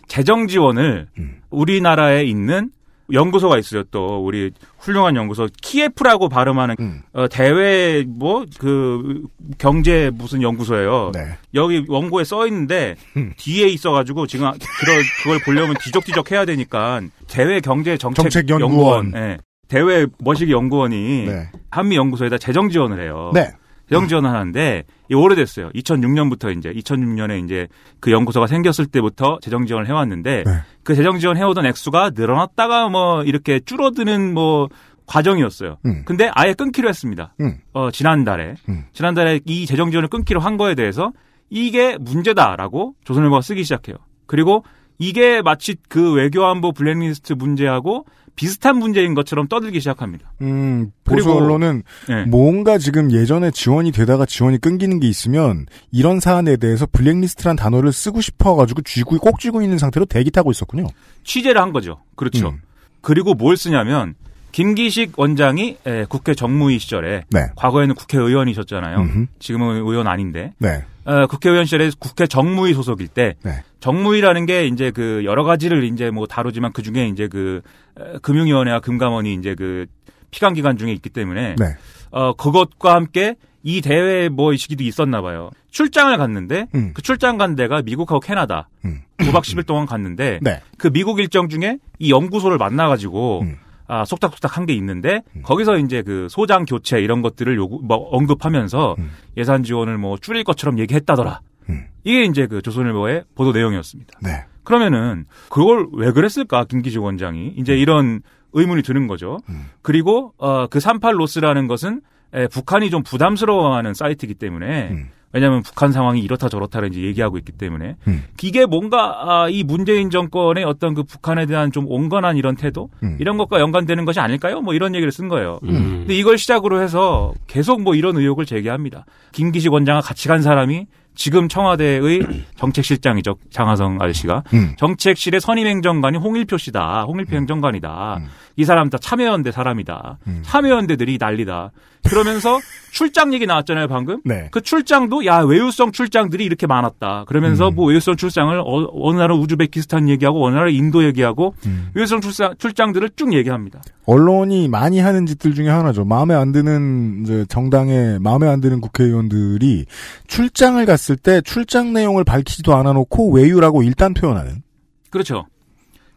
재정 지원을 음. 우리나라에 있는 연구소가 있어요. 또 우리 훌륭한 연구소 키예프라고 발음하는 음. 어, 대외 뭐 그 경제 무슨 연구소예요. 네. 여기 원고에 써 있는데 음. 뒤에 있어가지고 지금 그걸 그걸 보려면 뒤적뒤적 해야 되니까 대외 경제 정책, 정책연구원. 예. 대외 머시기 연구원이 네. 한미 연구소에다 재정 지원을 해요. 네. 재정 지원을 하는데 이 오래됐어요. 2006년부터 이제 2006년에 이제 그 연구소가 생겼을 때부터 재정 지원을 해왔는데 네. 그 재정 지원 해오던 액수가 늘어났다가 뭐 이렇게 줄어드는 뭐 과정이었어요. 음. 근데 아예 끊기로 했습니다. 음. 어, 지난달에. 음. 지난달에 이 재정 지원을 끊기로 한 거에 대해서 이게 문제다라고 조선일보가 쓰기 시작해요. 그리고 이게 마치 그 외교안보 블랙리스트 문제하고 비슷한 문제인 것처럼 떠들기 시작합니다. 음, 보수 그리고- 언론은 네. 뭔가 지금 예전에 지원이 되다가 지원이 끊기는 게 있으면 이런 사안에 대해서 블랙리스트란 단어를 쓰고 싶어가지고 쥐고 꼭 쥐고 있는 상태로 대기 타고 있었군요. 취재를 한 거죠. 그렇죠. 음. 그리고 뭘 쓰냐면 김기식 원장이 에, 국회 정무위 시절에 네. 과거에는 국회의원이셨잖아요. 음흠. 지금은 의원 아닌데 네. 어, 국회의원 시절에 국회 정무위 소속일 때 네. 정무위라는 게 이제 그 여러 가지를 이제 뭐 다루지만 그 중에 이제 그 에, 금융위원회와 금감원이 이제 그 피감 기관 중에 있기 때문에 네. 어 그것과 함께 이 대회 뭐 시기도 있었나 봐요. 출장을 갔는데 음. 그 출장 간 데가 미국하고 캐나다 음. 9박 10일 동안 갔는데 네. 그 미국 일정 중에 이 연구소를 만나 가지고 음. 아 속닥속닥 한 게 있는데 거기서 이제 그 소장 교체 이런 것들을 요구 뭐 언급하면서 음. 예산 지원을 뭐 줄일 것처럼 얘기했다더라. 음. 이게 이제 그 조선일보의 보도 내용이었습니다. 네. 그러면은 그걸 왜 그랬을까 김기식 원장이 이제 이런 의문이 드는 거죠. 음. 그리고 어, 그38 로스라는 것은 에, 북한이 좀 부담스러워하는 사이트이기 때문에 음. 왜냐하면 북한 상황이 이렇다 저렇다를 이제 얘기하고 있기 때문에 음. 이게 뭔가 아, 이 문재인 정권의 어떤 그 북한에 대한 좀 온건한 이런 태도 음. 이런 것과 연관되는 것이 아닐까요? 뭐 이런 얘기를 쓴 거예요. 음. 근데 이걸 시작으로 해서 계속 뭐 이런 의혹을 제기합니다. 김기식 원장과 같이 간 사람이 지금 청와대의 정책실장이죠. 장하성 아저씨가. 음. 정책실의 선임 행정관이 홍일표 씨다. 홍일표 행정관이다. 음. 이 사람 다 참여연대 사람이다. 음. 참여연대들이 난리다. 그러면서 출장 얘기 나왔잖아요, 방금. 네. 그 출장도 야 외유성 출장들이 이렇게 많았다. 그러면서 음. 뭐 외유성 출장을 어, 느 나라 우즈베키스탄 얘기하고 어느 나라 인도 얘기하고 음. 외유성 출장 출장들을 쭉 얘기합니다. 언론이 많이 하는 짓들 중에 하나죠. 마음에 안 드는 이제 정당의 마음에 안 드는 국회의원들이 출장을 갔을 때 출장 내용을 밝히지도 않아 놓고 외유라고 일단 표현하는. 그렇죠.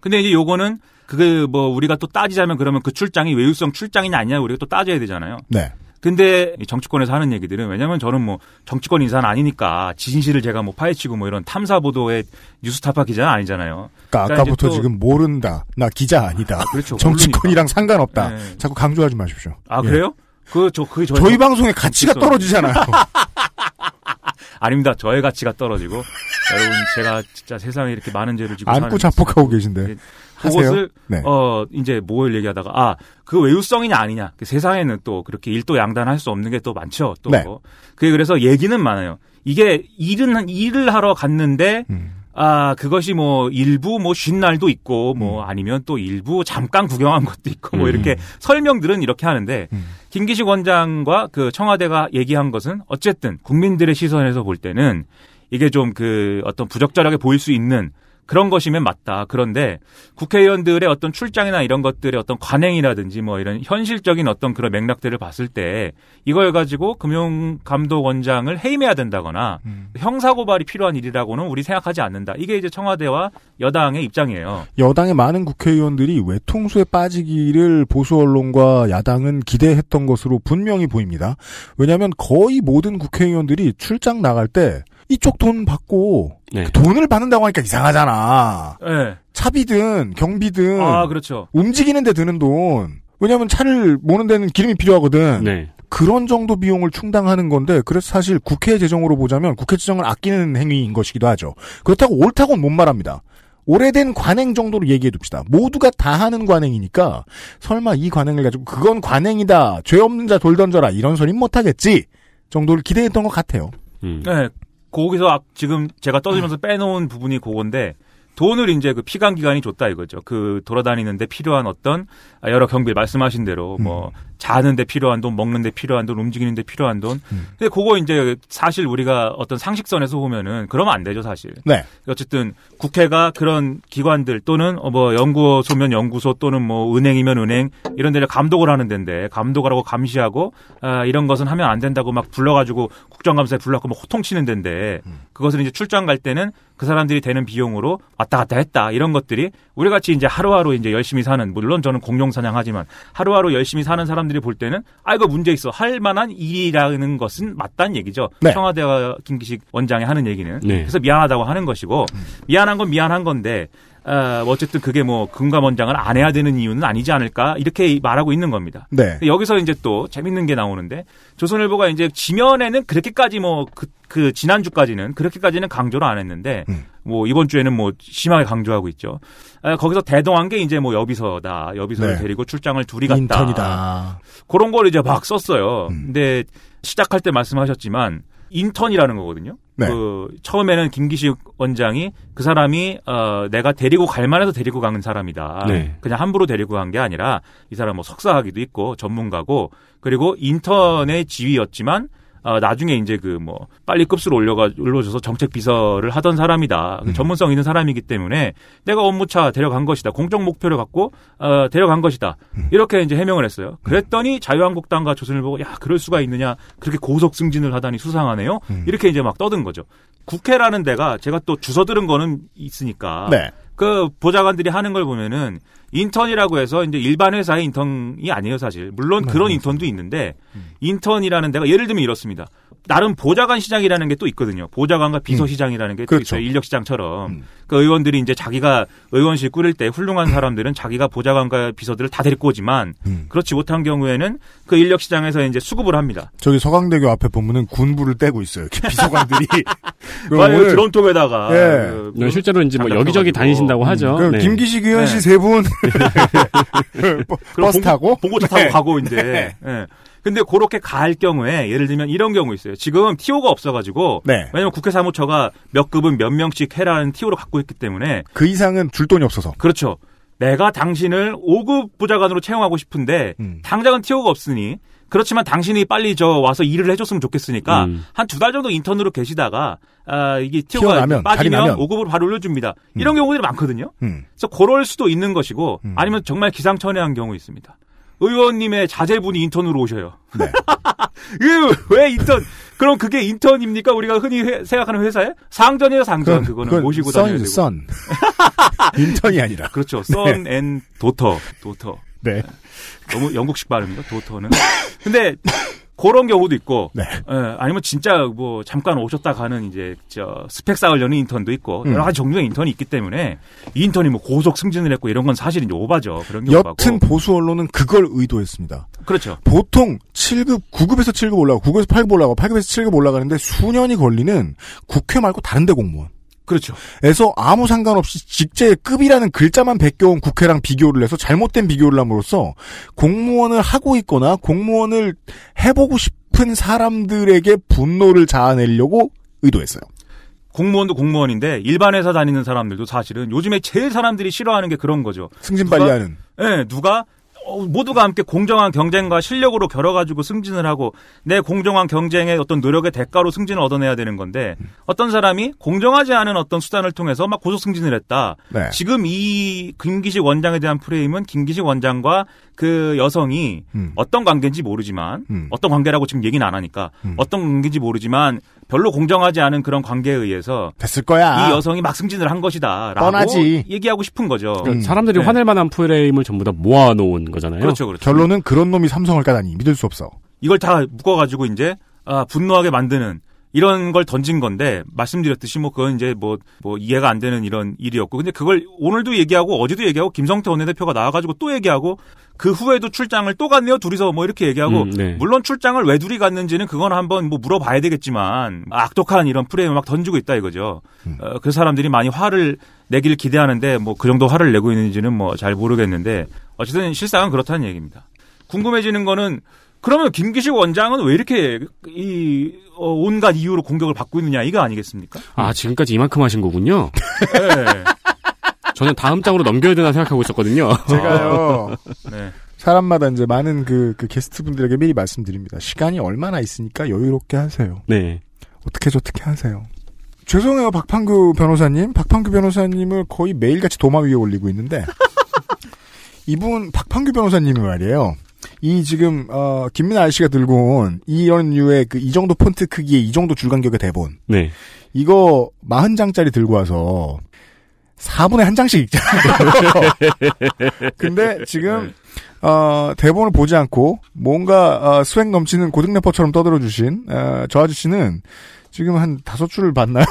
근데 이제 요거는 그게 뭐 우리가 또 따지자면 그러면 그 출장이 외유성 출장이냐 아니냐 우리가 또 따져야 되잖아요. 네. 근데 이 정치권에서 하는 얘기들은 왜냐면 저는 뭐 정치권 인사는 아니니까 진실을 제가 뭐 파헤치고 뭐 이런 탐사 보도의 뉴스타파 기자는 아니잖아요. 그러니까 그러니까 아까부터 지금 모른다. 나 기자 아니다. 그렇죠. 정치권이랑 상관없다. 모르니까. 네. 자꾸 강조하지 마십시오. 아 예. 그래요? 그 저 그게 저희 방송의 가치가 그래서- 떨어지잖아요. 아닙니다. 저의 가치가 떨어지고 여러분 제가 진짜 세상에 이렇게 많은 죄를 지고 안고 자폭하고 계신데. 그것을 네. 어 이제 뭘 얘기하다가 아 그 외유성이냐 아니냐 그 세상에는 또 그렇게 일도 양단할 수 없는 게 또 많죠 또 네. 그게 그래서 얘기는 많아요 이게 일은 일을 하러 갔는데 음. 아 그것이 뭐 일부 뭐 쉰 날도 있고 음. 뭐 아니면 또 일부 잠깐 구경한 것도 있고 뭐 음. 이렇게 설명들은 이렇게 하는데 음. 김기식 원장과 그 청와대가 얘기한 것은 어쨌든 국민들의 시선에서 볼 때는 이게 좀 그 어떤 부적절하게 보일 수 있는 그런 것이면 맞다. 그런데 국회의원들의 어떤 출장이나 이런 것들의 어떤 관행이라든지 뭐 이런 현실적인 어떤 그런 맥락들을 봤을 때 이걸 가지고 금융감독원장을 해임해야 된다거나 음. 형사고발이 필요한 일이라고는 우리 생각하지 않는다. 이게 이제 청와대와 여당의 입장이에요. 여당의 많은 국회의원들이 외통수에 빠지기를 보수 언론과 야당은 기대했던 것으로 분명히 보입니다. 왜냐하면 거의 모든 국회의원들이 출장 나갈 때 이쪽 돈 받고 네. 돈을 받는다고 하니까 이상하잖아. 예. 차비든 경비든 아, 그렇죠. 움직이는데 드는 돈. 왜냐하면 차를 모는 데는 기름이 필요하거든. 네. 그런 정도 비용을 충당하는 건데 그래서 사실 국회 재정으로 보자면 국회 재정을 아끼는 행위인 것이기도 하죠. 그렇다고 옳다고는 못 말합니다. 오래된 관행 정도로 얘기해 둡시다. 모두가 다 하는 관행이니까 설마 이 관행을 가지고 그건 관행이다. 죄 없는 자 돌 던져라. 이런 소리는 못 하겠지. 정도를 기대했던 것 같아요. 음. 네. 거기서 앞- 지금 제가 떠들면서 빼놓은 부분이 그건데 돈을 이제 그 피감 기관이 줬다 이거죠. 그 돌아다니는데 필요한 어떤 여러 경비 말씀하신 대로 뭐 자는데 필요한 돈, 먹는데 필요한 돈, 움직이는데 필요한 돈. 음. 근데 그거 이제 사실 우리가 어떤 상식선에서 보면은 그러면 안 되죠 사실. 네. 어쨌든 국회가 그런 기관들 또는 어뭐 연구소면 연구소 또는 뭐 은행이면 은행 이런 데를 감독을 하는 데인데 감독을 하고 감시하고 아 이런 것은 하면 안 된다고 막 불러가지고 국정감사에 불러갖고 막 호통치는 데인데 그것을 이제 출장 갈 때는 그 사람들이 되는 비용으로 왔다 갔다 했다 이런 것들이 우리 같이 이제 하루하루 이제 열심히 사는 물론 저는 공룡 사냥하지만 하루하루 열심히 사는 사람들이 볼 때는 아 이거 문제 있어 할 만한 일이라는 것은 맞다는 얘기죠 네. 청와대와 김기식 원장이 하는 얘기는 네. 그래서 미안하다고 하는 것이고 미안한 건 미안한 건데 어, 어쨌든 그게 뭐 금감 원장을 안 해야 되는 이유는 아니지 않을까 이렇게 말하고 있는 겁니다. 네. 여기서 이제 또 재밌는 게 나오는데 조선일보가 이제 지면에는 그렇게까지 뭐그 그 지난주까지는 그렇게까지는 강조를 안 했는데 음. 뭐 이번 주에는 뭐 심하게 강조하고 있죠. 아, 거기서 대동한 게 이제 뭐 여비서다. 여비서를 네. 데리고 출장을 둘이 갔다. 인턴이다. 그런 걸 이제 막 썼어요. 음. 근데 시작할 때 말씀하셨지만 인턴이라는 거거든요. 네. 그 처음에는 김기식 원장이 그 사람이 어 내가 데리고 갈 만해서 데리고 간 사람이다. 네. 그냥 함부로 데리고 간 게 아니라 이 사람 뭐 석사학위도 있고 전문가고 그리고 인턴의 지위였지만 어, 나중에 이제 그 뭐 빨리 급수를 올려가 올려줘서 정책 비서를 하던 사람이다. 그 전문성 있는 사람이기 때문에 내가 업무차 데려간 것이다. 공적 목표를 갖고 어, 데려간 것이다. 이렇게 이제 해명을 했어요. 그랬더니 자유한국당과 조선일보가 야 그럴 수가 있느냐 그렇게 고속 승진을 하다니 수상하네요. 음. 이렇게 이제 막 떠든 거죠. 국회라는 데가 제가 또 주워 들은 거는 있으니까 네. 그 보좌관들이 하는 걸 보면은 인턴이라고 해서 이제 일반 회사의 인턴이 아니에요 사실. 물론 네, 그런. 인턴도 있는데 인턴이라는 데가 예를 들면 이렇습니다 나름 보좌관 시장이라는 게 또 있거든요. 보좌관과 비서 시장이라는 게또 그렇죠. 있어요. 인력 시장처럼. 음. 그 의원들이 이제 자기가 의원실 꾸릴 때 훌륭한 사람들은 자기가 보좌관과 비서들을 다 데리고 오지만 음. 그렇지 못한 경우에는 그 인력 시장에서 이제 수급을 합니다. 저기 서강대교 앞에 보면은 군부를 떼고 있어요. 이렇게 비서관들이. 오늘 드럼통에다가 예. 그 네, 실제로 이제 뭐 여기저기. 다니신다고 하죠. 그 네. 김기식 의원 씨 네. 세 분. 버- 버스 봉- 타고. 봉고차 타고 네. 가고 이제. 예. 근데 그렇게 갈 경우에 예를 들면 이런 경우 있어요. 지금 TO가 없어가지고 네. 왜냐면 국회 사무처가 몇 급은 몇 명씩 해라는 TO를 갖고 있기 때문에 그 이상은 줄 돈이 없어서. 그렇죠. 내가 당신을 5급 부자관으로 채용하고 싶은데 음. 당장은 TO가 없으니 그렇지만 당신이 빨리 저 와서 일을 해줬으면 좋겠으니까 음. 한두 달 정도 인턴으로 계시다가 아 이게 TO가 튀어나면, 자리 빠지면 나면. 5급으로 바로 올려줍니다. 이런 경우들이 많거든요. 음. 그래서 그럴 수도 있는 것이고 음. 아니면 정말 기상천외한 경우 있습니다. 의원님의 자제분이 인턴으로 오셔요. 네. 왜 인턴? 그럼 그게 인턴입니까? 우리가 흔히 회- 생각하는 회사에 상전이에요, 상전. 그거는 그건 모시고 다녀야 썬이죠, 되고. 썬. 인턴이 아니라. 그렇죠. 선앤 도터, 도터. 네. 너무 영국식 발음인가? 도터는. 근데 그런 경우도 있고, 네. 예, 아니면 진짜 뭐 잠깐 오셨다 가는 이제 저 스펙 쌓으려는 인턴도 있고 음. 여러 가지 종류의 인턴이 있기 때문에 이 인턴이 뭐 고속 승진을 했고 이런 건 사실 이제 오바죠. 그런 경우가 여튼 보수 언론은 그걸 의도했습니다. 그렇죠. 보통 7급, 9급에서 7급 올라가고, 9급에서 8급 올라가고, 8급에서 7급 올라가는데 수년이 걸리는 국회 말고 다른 데 공무원. 그렇죠. 에서 아무 상관없이 직제의 급이라는 글자만 베껴온 국회랑 비교를 해서 잘못된 비교를 함으로써 공무원을 하고 있거나 공무원을 해보고 싶은 사람들에게 분노를 자아내려고 의도했어요. 공무원도 공무원인데 일반 회사 다니는 사람들도 사실은 요즘에 제일 사람들이 싫어하는 게 그런 거죠. 승진 누가- 빨리 하는. 예, 누가 어, 모두가 함께 공정한 경쟁과 실력으로 겨뤄가지고 승진을 하고 내 공정한 경쟁의 어떤 노력의 대가로 승진을 얻어내야 되는 건데 어떤 사람이 공정하지 않은 어떤 수단을 통해서 막 고속 승진을 했다. 네. 지금 이 김기식 원장에 대한 프레임은 김기식 원장과 그 여성이 음. 어떤 관계인지 모르지만 음. 어떤 관계라고 지금 얘기는 안 하니까 음. 어떤 관계인지 모르지만 별로 공정하지 않은 그런 관계에 의해서 됐을 거야. 이 여성이 막 승진을 한 것이다라고 뻔하지. 얘기하고 싶은 거죠. 음. 사람들이 네. 화낼 만한 프레임을 전부 다 모아놓은 거잖아요. 그렇죠, 그렇죠. 결론은 그런 놈이 삼성을 까다니 믿을 수 없어. 이걸 다 묶어가지고 이제 아, 분노하게 만드는 이런 걸 던진 건데 말씀드렸듯이 뭐 그건 이제 뭐뭐 이해가 안 되는 이런 일이었고 근데 그걸 오늘도 얘기하고 어제도 얘기하고 김성태 원내대표가 나와가지고 또 얘기하고 그 후에도 출장을 또 갔네요 둘이서 뭐 이렇게 얘기하고 음, 네. 물론 출장을 왜 둘이 갔는지는 그건 한번 뭐 물어봐야 되겠지만 악독한 이런 프레임을 막 던지고 있다 이거죠. 음. 어, 그 사람들이 많이 화를 내기를 기대하는데 뭐 그 정도 화를 내고 있는지는 뭐 잘 모르겠는데 어쨌든 실상은 그렇다는 얘기입니다. 궁금해지는 거는 그러면 김기식 원장은 왜 이렇게 이 어, 온갖 이유로 공격을 받고 있느냐 이거 아니겠습니까? 아 지금까지 이만큼 하신 거군요. 네. 저는 다음 장으로 넘겨야 되나 생각하고 있었거든요. 제가요. 네. 사람마다 이제 많은 그, 그 게스트분들에게 미리 말씀드립니다. 시간이 얼마나 있으니까 여유롭게 하세요. 네. 어떻게 저떻게 하세요. 죄송해요, 박판규 변호사님. 박판규 변호사님을 거의 매일같이 도마 위에 올리고 있는데, 이분, 박판규 변호사님이 말이에요. 이 지금, 어, 김민아 아저씨가 들고 온 이런 류의 그 이 정도 폰트 크기의 이 정도 줄 간격의 대본. 네. 이거 40장짜리 들고 와서 4분의 한 장씩 읽잖아요. 근데 지금 어, 대본을 보지 않고 뭔가 어, 수액 넘치는 고등 래퍼처럼 떠들어 주신 어, 저 아저씨는 지금 한 다섯 줄을 봤나요?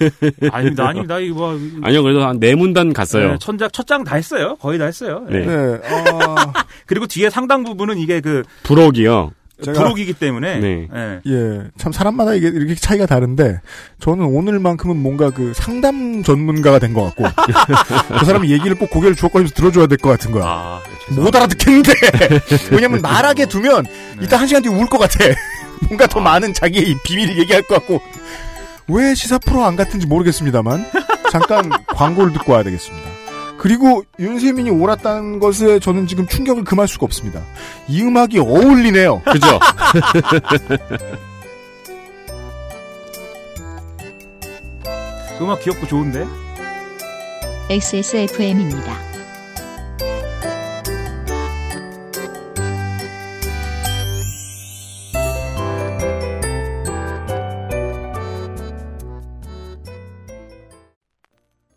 아닙니다, 아닙니다. 이거 뭐 아니요, 그래도 한 네 문단 갔어요. 네, 천장 첫 장 다 했어요. 거의 다 했어요. 네. 네, 어, 그리고 뒤에 상당 부분은 이게 그 부록이요. 제가- 부록이기 때문에 네. 예. 예, 참 사람마다 이게 이렇게 차이가 다른데 저는 오늘만큼은 뭔가 그 상담 전문가가 된 것 같고 그 사람이 얘기를 꼭 고개를 주걱거리면서 들어줘야 될 것 같은 거야. 아, 못 알아듣겠는데 왜냐면 말하게 두면 이따 한 시간 뒤에 울 것 같아 뭔가 더 많은 자기의 이 비밀을 얘기할 것 같고 왜 시사 프로 안 같은지 모르겠습니다만 잠깐 광고를 듣고 와야 되겠습니다 그리고 윤세민이 옳았다는 것에 저는 지금 충격을 금할 수가 없습니다 이 음악이 어울리네요 그죠? 그 음악 귀엽고 좋은데. XSFM입니다.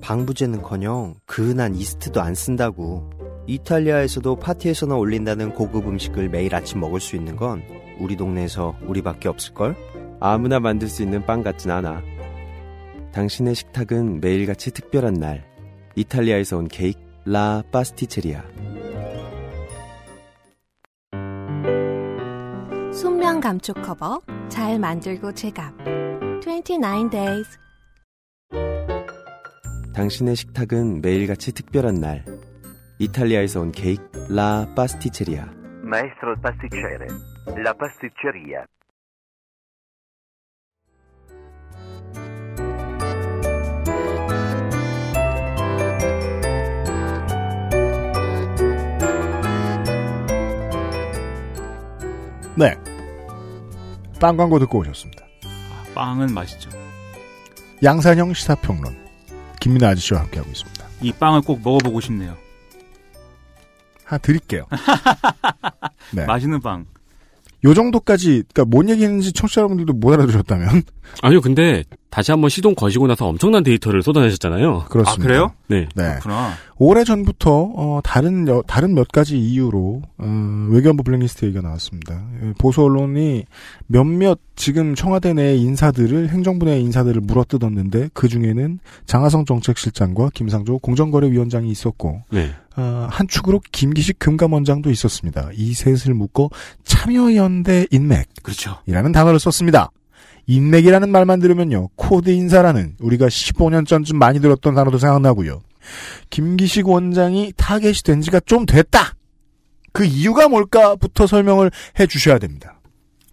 방부제는커녕 그은한 이스트도 안 쓴다고. 이탈리아에서도 파티에서나 올린다는 고급 음식을 매일 아침 먹을 수 있는 건 우리 동네에서 우리밖에 없을걸? 아무나 만들 수 있는 빵 같진 않아. 당신의 식탁은 매일같이 특별한 날. 이탈리아에서 온 케이크 라 파스티체리아. 순면 감촉 커버 잘 만들고 제갑 29 days 당신의 식탁은 매일같이 특별한 날. 이탈리아에서 온 케이크 라 파스티체리아. Maestro pasticcere. La pasticceria. 네. 빵 광고 듣고 오셨습니다. 빵은 맛있죠. 양산형 시사평론. 김민아 아저씨와 함께하고 있습니다. 이 빵을 꼭 먹어보고 싶네요. 하나 드릴게요. 네. 맛있는 빵. 요 정도까지, 그니까 뭔 얘기했는지 청취자 여러분들도 못 알아들으셨다면. 아니요, 근데 다시 한번 시동 거시고 나서 엄청난 데이터를 쏟아내셨잖아요. 그렇습니다. 아, 그래요? 네. 네. 그렇구나. 오래 전부터 어, 다른 여- 다른 몇 가지 이유로 어, 외교안보 블랙리스트 얘기가 나왔습니다. 예, 보수 언론이 몇몇 지금 청와대 내 인사들을 행정부 내 인사들을 물어뜯었는데 그 중에는 장하성 정책실장과 김상조 공정거래위원장이 있었고 네. 어, 한 축으로 김기식 금감원장도 있었습니다. 이 셋을 묶고 참여연대 인맥. 그렇죠. 이라는 단어를 썼습니다. 인맥이라는 말만 들으면요. 코드 인사라는 우리가 15년 전쯤 많이 들었던 단어도 생각나고요. 김기식 원장이 타겟이 된 지가 좀 됐다. 그 이유가 뭘까부터 설명을 해 주셔야 됩니다.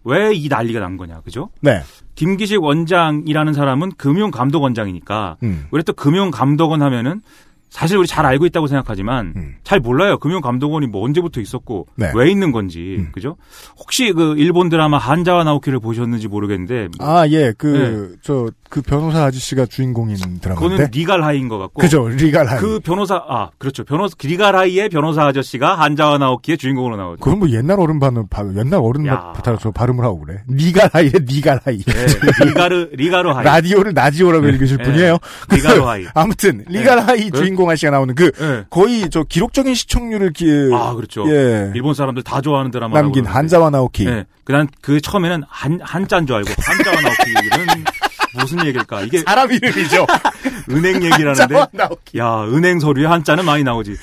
왜 이 난리가 난 거냐, 그죠? 네. 김기식 원장이라는 사람은 금융감독원장이니까 음. 우리 또 금융감독원 하면은 사실 우리 잘 알고 있다고 생각하지만 잘 몰라요. 금융감독원이 뭐 언제부터 있었고 네. 왜 있는 건지 그죠? 혹시 그 일본 드라마 한자와 나오키를 보셨는지 모르겠는데 아, 예. 그, 저, 그 변호사 아저씨가 주인공인 드라마인데. 그거는 리갈하이인 것 같고 그죠, 리갈하이. 그 변호사 아 그렇죠 변호사 리갈하이의 변호사 아저씨가 한자와 나오키의 주인공으로 나오죠. 그건 뭐 옛날 어른 발음, 바- 옛날 어른 저 발음을 하고 그래. 니갈하이에 니갈하이. 네, 리가르 리가로 하이. 라디오를 나지오라고 읽으실 네. 분이에요. 리가로 하이. 아무튼 리갈하이 그- 주인공 아씨가 나오는 그 네. 거의 저 기록적인 시청률을 기, 아 그렇죠. 예. 일본 사람들 다 좋아하는 드라마 남긴 한자와 나오키. 네. 그난 그 처음에는 한 한자인 줄 알고 한자와 나오키는 무슨 얘기일까? 이게 사람 이름이죠. 은행 얘기라는데 나오키. 야 은행 서류에 한자는 많이 나오지.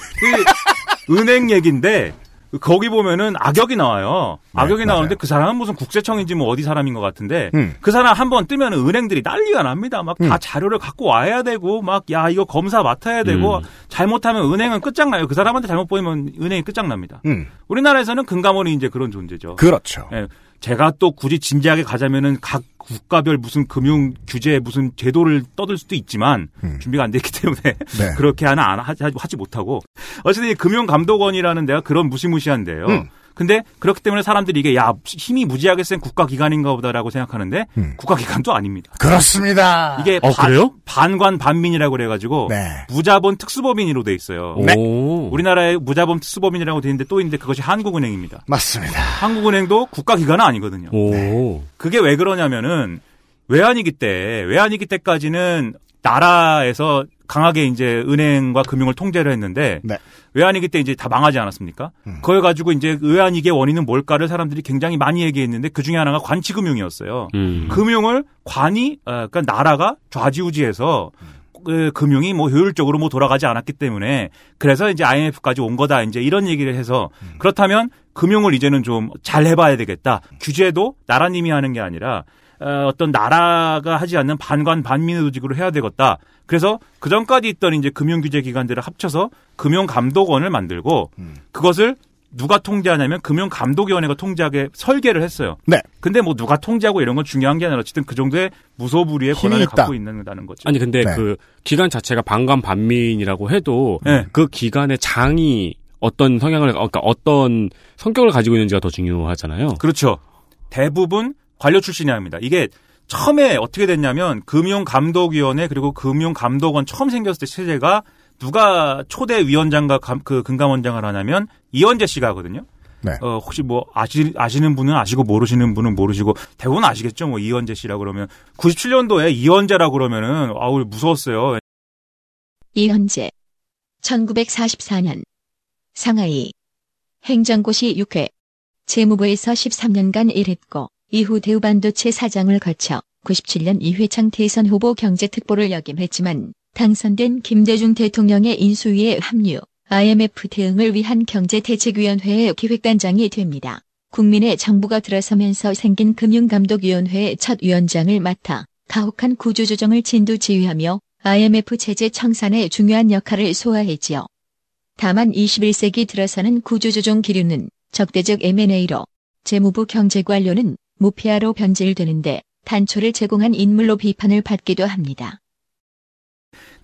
그 은행 얘기인데 거기 보면은 악역이 나와요. 악역이 네, 나오는데 그 사람은 무슨 국세청인지 뭐 어디 사람인 것 같은데 음. 그 사람 한 번 뜨면 은행들이 난리가 납니다. 막다 음. 자료를 갖고 와야 되고 막 야 이거 검사 맡아야 되고 음. 잘못하면 은행은 끝장나요. 그 사람한테 잘못 보이면 은행이 끝장납니다. 음. 우리나라에서는 금감원이 이제 그런 존재죠. 그렇죠. 예, 제가 또 굳이 진지하게 가자면은 각 국가별 무슨 금융 규제 무슨 제도를 떠들 수도 있지만 음. 준비가 안 됐기 때문에 네. 그렇게 하나 안 하지, 하지 못하고 어쨌든 이 금융감독원이라는 데가 그런 무시무시한데요. 음. 근데 그렇기 때문에 사람들이 이게 야 힘이 무지하게 센 국가기관인가 보다라고 생각하는데 음. 국가기관도 아닙니다. 그렇습니다. 이게 어, 반, 그래요? 반관 반민이라고 그래가지고 네. 무자본 특수법인으로 돼 있어요. 네. 오. 우리나라에 무자본 특수법인이라고 돼 있는데 또 있는데 그것이 한국은행입니다. 맞습니다. 한국은행도 국가기관은 아니거든요. 오. 그게 왜 그러냐면은 외환위기 때 외환위기 때까지는 나라에서 강하게 이제 은행과 금융을 통제를 했는데 네. 외환위기 때 이제 다 망하지 않았습니까? 그걸 가지고 이제 외환위기의 원인은 뭘까를 사람들이 굉장히 많이 얘기했는데 그 중에 하나가 관치금융이었어요. 음. 금융을 관이 어, 그러니까 나라가 좌지우지해서 그 금융이 뭐 효율적으로 뭐 돌아가지 않았기 때문에 그래서 이제 IMF까지 온 거다 이제 이런 얘기를 해서 그렇다면 금융을 이제는 좀 잘 해봐야 되겠다. 규제도 나라님이 하는 게 아니라 어, 어떤 나라가 하지 않는 반관 반민 조직으로 해야 되겠다. 그래서 그 전까지 있던 이제 금융규제 기관들을 합쳐서 금융감독원을 만들고 그것을 누가 통제하냐면 금융감독위원회가 통제하게 설계를 했어요. 네. 근데 뭐 누가 통제하고 이런 건 중요한 게 아니라 어쨌든 그 정도의 무소불위의 권한을 있다. 갖고 있는다는 거죠. 아니 근데 네. 그 기관 자체가 반관 반민이라고 해도 네. 그 기관의 장이 어떤 성향을 그러니까 어떤 성격을 가지고 있는지가 더 중요하잖아요. 그렇죠. 대부분 관료 출신이 합니다. 이게 처음에 어떻게 됐냐면 금융감독위원회 그리고 금융감독원 처음 생겼을 때 체제가 누가 초대 위원장과 감, 그 금감원장을 하냐면 이현재 씨가 하거든요. 네. 어, 혹시 뭐 아시, 아시는 분은 아시고 모르시는 분은 모르시고 대부분 아시겠죠. 뭐 이현재 씨라 그러면 97년도에 이현재라 그러면은 아우 무서웠어요. 이현재 1944년 상하이 행정고시 6회 재무부에서 13년간 일했고 이후 대우반도체 사장을 거쳐 97년 이회창 대선 후보 경제특보를 역임했지만 당선된 김대중 대통령의 인수위에 합류, IMF 대응을 위한 경제대책위원회의 기획단장이 됩니다. 국민의 정부가 들어서면서 생긴 금융감독위원회의 첫 위원장을 맡아 가혹한 구조조정을 진두 지휘하며 IMF 체제 청산에 중요한 역할을 소화했지요. 다만 21세기 들어서는 구조조정 기류는 적대적 M&A로 재무부 경제관료는 무피아로 변질되는데 단초를 제공한 인물로 비판을 받기도 합니다.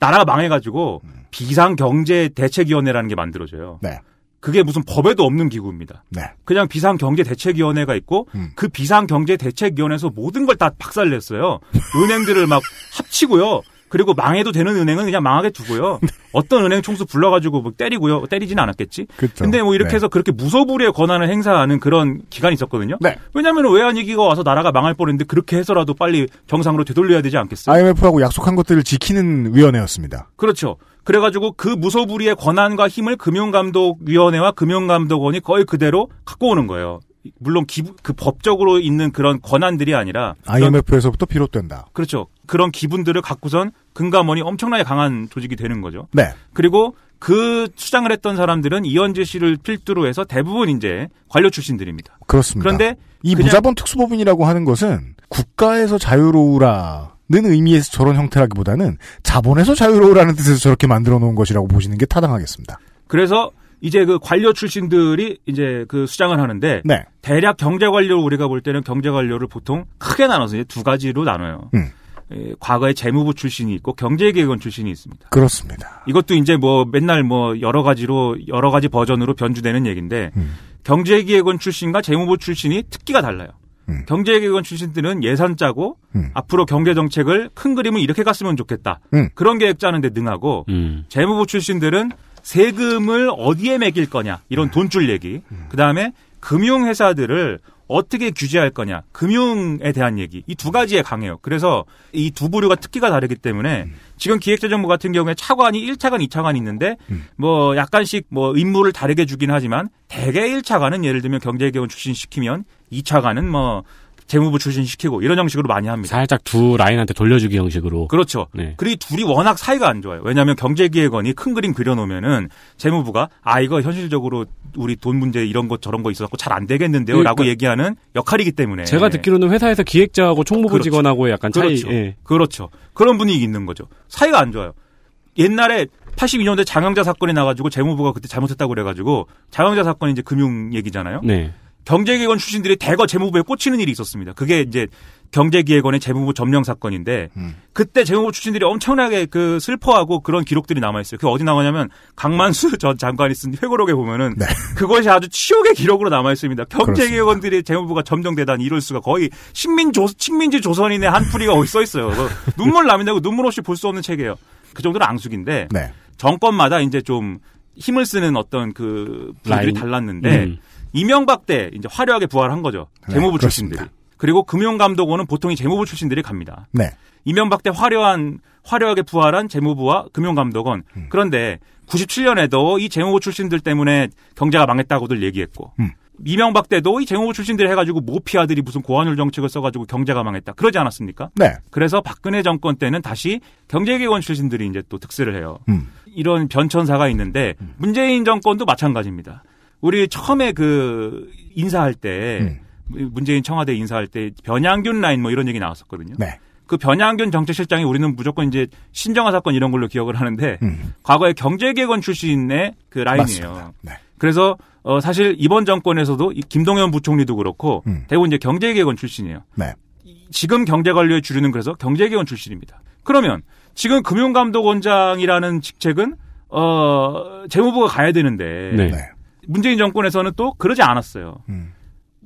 나라가 망해가지고 비상경제대책위원회라는 게 만들어져요. 네. 그게 무슨 법에도 없는 기구입니다. 네. 그냥 비상경제대책위원회가 있고 음. 그 비상경제대책위원회에서 모든 걸 다 박살냈어요. 은행들을 막 합치고요. 그리고 망해도 되는 은행은 그냥 망하게 두고요. 어떤 은행 총수 불러가지고 뭐 때리고요. 때리지는 않았겠지. 그렇죠. 근데 뭐 이렇게 네. 해서 그렇게 무소불위의 권한을 행사하는 그런 기간이 있었거든요. 네. 왜냐하면 외환위기가 와서 나라가 망할 뻔했는데 그렇게 해서라도 빨리 정상으로 되돌려야 되지 않겠어요? IMF하고 약속한 것들을 지키는 위원회였습니다. 그렇죠. 그래가지고 그 무소불위의 권한과 힘을 금융감독위원회와 금융감독원이 거의 그대로 갖고 오는 거예요. 물론 기부, 그 법적으로 있는 그런 권한들이 아니라 IMF에서부터 비롯된다. 그렇죠. 그런 기분들을 갖고선 금감원이 엄청나게 강한 조직이 되는 거죠. 네. 그리고 그 수장을 했던 사람들은 이현재 씨를 필두로 해서 대부분 이제 관료 출신들입니다. 그렇습니다. 그런데 이 무자본 특수법인이라고 하는 것은 국가에서 자유로우라 는 의미에서 저런 형태라기보다는 자본에서 자유로우라는 뜻에서 저렇게 만들어 놓은 것이라고 보시는 게 타당하겠습니다. 그래서 이제 그 관료 출신들이 이제 그 수장을 하는데 네. 대략 경제 관료 우리가 볼 때는 경제 관료를 보통 크게 나눠서 이제 두 가지로 나눠요. 음. 예, 과거에 재무부 출신이 있고 경제개혁원 출신이 있습니다. 그렇습니다. 이것도 이제 뭐 맨날 뭐 여러 가지로 여러 가지 버전으로 변주되는 얘기인데 음. 경제기획원 출신과 재무부 출신이 특기가 달라요. 음. 경제기획원 출신들은 예산 짜고 앞으로 경제 정책을 큰 그림을 이렇게 갔으면 좋겠다. 음. 그런 계획 짜는데 능하고 음. 재무부 출신들은 세금을 어디에 매길 거냐 이런 돈줄 얘기. 그 다음에 금융회사들을 어떻게 규제할 거냐 금융에 대한 얘기. 이 두 가지에 강해요. 그래서 이 두 부류가 특기가 다르기 때문에 지금 기획재정부 같은 경우에 차관이 1차관, 2차관이 있는데 뭐 약간씩 뭐 임무를 다르게 주긴 하지만 대개 1차관은 예를 들면 경제개혁 출신 시키면 2차관은 뭐 재무부 출신 시키고 이런 형식으로 많이 합니다. 살짝 두 라인한테 돌려주기 형식으로. 그렇죠. 네. 그리고 이 둘이 워낙 사이가 안 좋아요. 왜냐하면 경제기획원이 큰 그림 그려놓으면은 재무부가 아 이거 현실적으로 우리 돈 문제 이런 것 저런 거 있어갖고 잘 안 되겠는데요라고 그러니까 얘기하는 역할이기 때문에 제가 듣기로는 회사에서 기획자하고 총무부 그렇죠. 직원하고의 약간 차이. 그렇죠. 예. 그렇죠. 그런 분위기 있는 거죠. 사이가 안 좋아요. 옛날에 82년도에 장영자 사건이 나가지고 재무부가 그때 잘못했다고 그래가지고 장영자 사건이 이제 금융 얘기잖아요. 네. 경제기획원 출신들이 대거 재무부에 꽂히는 일이 있었습니다. 그게 이제 경제기획원의 재무부 점령 사건인데 그때 재무부 출신들이 엄청나게 그 슬퍼하고 그런 기록들이 남아 있어요. 그 어디 나오냐면 강만수 전 장관이 쓴 회고록에 보면은 그것이 아주 치욕의 기록으로 남아 있습니다. 경제기획원들이 재무부가 점령되다니 이럴 수가 거의 식민 조 식민지 조선인의 한 풀이가 거기 써 있어요. 눈물 나면 고 눈물 없이 볼 수 없는 책이에요. 그 정도로 앙숙인데 네. 정권마다 이제 좀 힘을 쓰는 어떤 그 라인. 달랐는데 음. 이명박 때 이제 화려하게 부활한 거죠. 네, 재무부 그렇습니다. 출신들이. 그리고 금융감독원은 보통 이 재무부 출신들이 갑니다. 네. 이명박 때 화려한 화려하게 부활한 재무부와 금융감독원. 음. 그런데 97년에도 이 재무부 출신들 때문에 경제가 망했다고들 얘기했고 음. 이명박 때도 이 재무부 출신들 해가지고 모피아들이 무슨 고환율 정책을 써가지고 경제가 망했다. 그러지 않았습니까? 네. 그래서 박근혜 정권 때는 다시 경제개혁원 출신들이 이제 또 득세를 해요. 음. 이런 변천사가 있는데 문재인 정권도 마찬가지입니다. 우리 처음에 그 인사할 때 음. 문재인 청와대 인사할 때 변양균 라인 뭐 이런 얘기 나왔었거든요. 네. 그 변양균 정책실장이 우리는 무조건 이제 신정화 사건 이런 걸로 기억을 하는데 음. 과거에 경제개혁원 출신의 그 라인이에요. 네. 그래서 어 사실 이번 정권에서도 이 김동연 부총리도 그렇고 음. 대부분 이제 경제개혁원 출신이에요. 네. 지금 경제관료의 주류는 그래서 경제개혁원 출신입니다. 그러면 지금 금융감독원장이라는 직책은 어 재무부가 가야 되는데 네. 네. 문재인 정권에서는 또 그러지 않았어요. 음.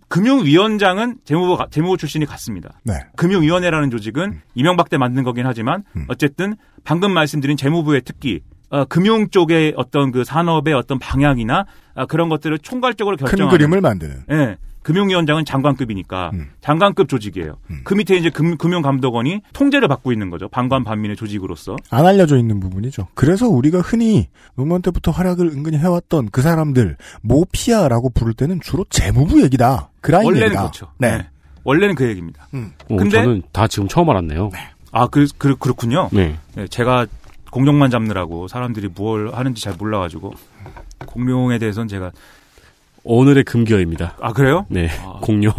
금융위원장은 재무부 가- 재무부 출신이 같습니다. 네. 금융위원회라는 조직은 이명박 때 만든 거긴 하지만 어쨌든 방금 말씀드린 재무부의 특기 어, 금융 쪽의 어떤 그 산업의 어떤 방향이나 아, 그런 것들을 총괄적으로 큰 결정하는 그림을 만드는. 예. 금융위원장은 장관급이니까 장관급 조직이에요. 그 밑에 이제 금, 금융감독원이 통제를 받고 있는 거죠. 방관 반민의 조직으로서. 안 알려져 있는 부분이죠. 그래서 우리가 흔히 노무현 때부터 활약을 은근히 해왔던 그 사람들 모피아라고 부를 때는 주로 재무부 얘기다. 그라인 원래는 얘기다. 그렇죠. 네. 네. 원래는 그 얘기입니다. 오, 근데 저는 다 지금 처음 알았네요. 아, 그, 그, 그렇군요. 네. 네, 제가 공룡만 잡느라고 사람들이 뭘 하는지 잘 몰라가지고 공룡에 대해서는 제가 오늘의 금기어입니다. 아 그래요? 네, 공룡.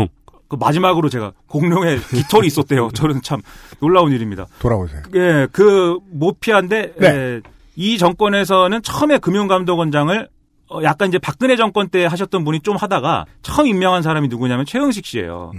그 마지막으로 제가 공룡에 깃털이 있었대요. 저는 참 놀라운 일입니다. 돌아오세요. 예, 그 모피아인데 네. 예, 이 정권에서는 처음에 금융감독원장을 어, 약간 이제 박근혜 정권 때 하셨던 분이 좀 하다가 처음 임명한 사람이 누구냐면 최영식 씨예요.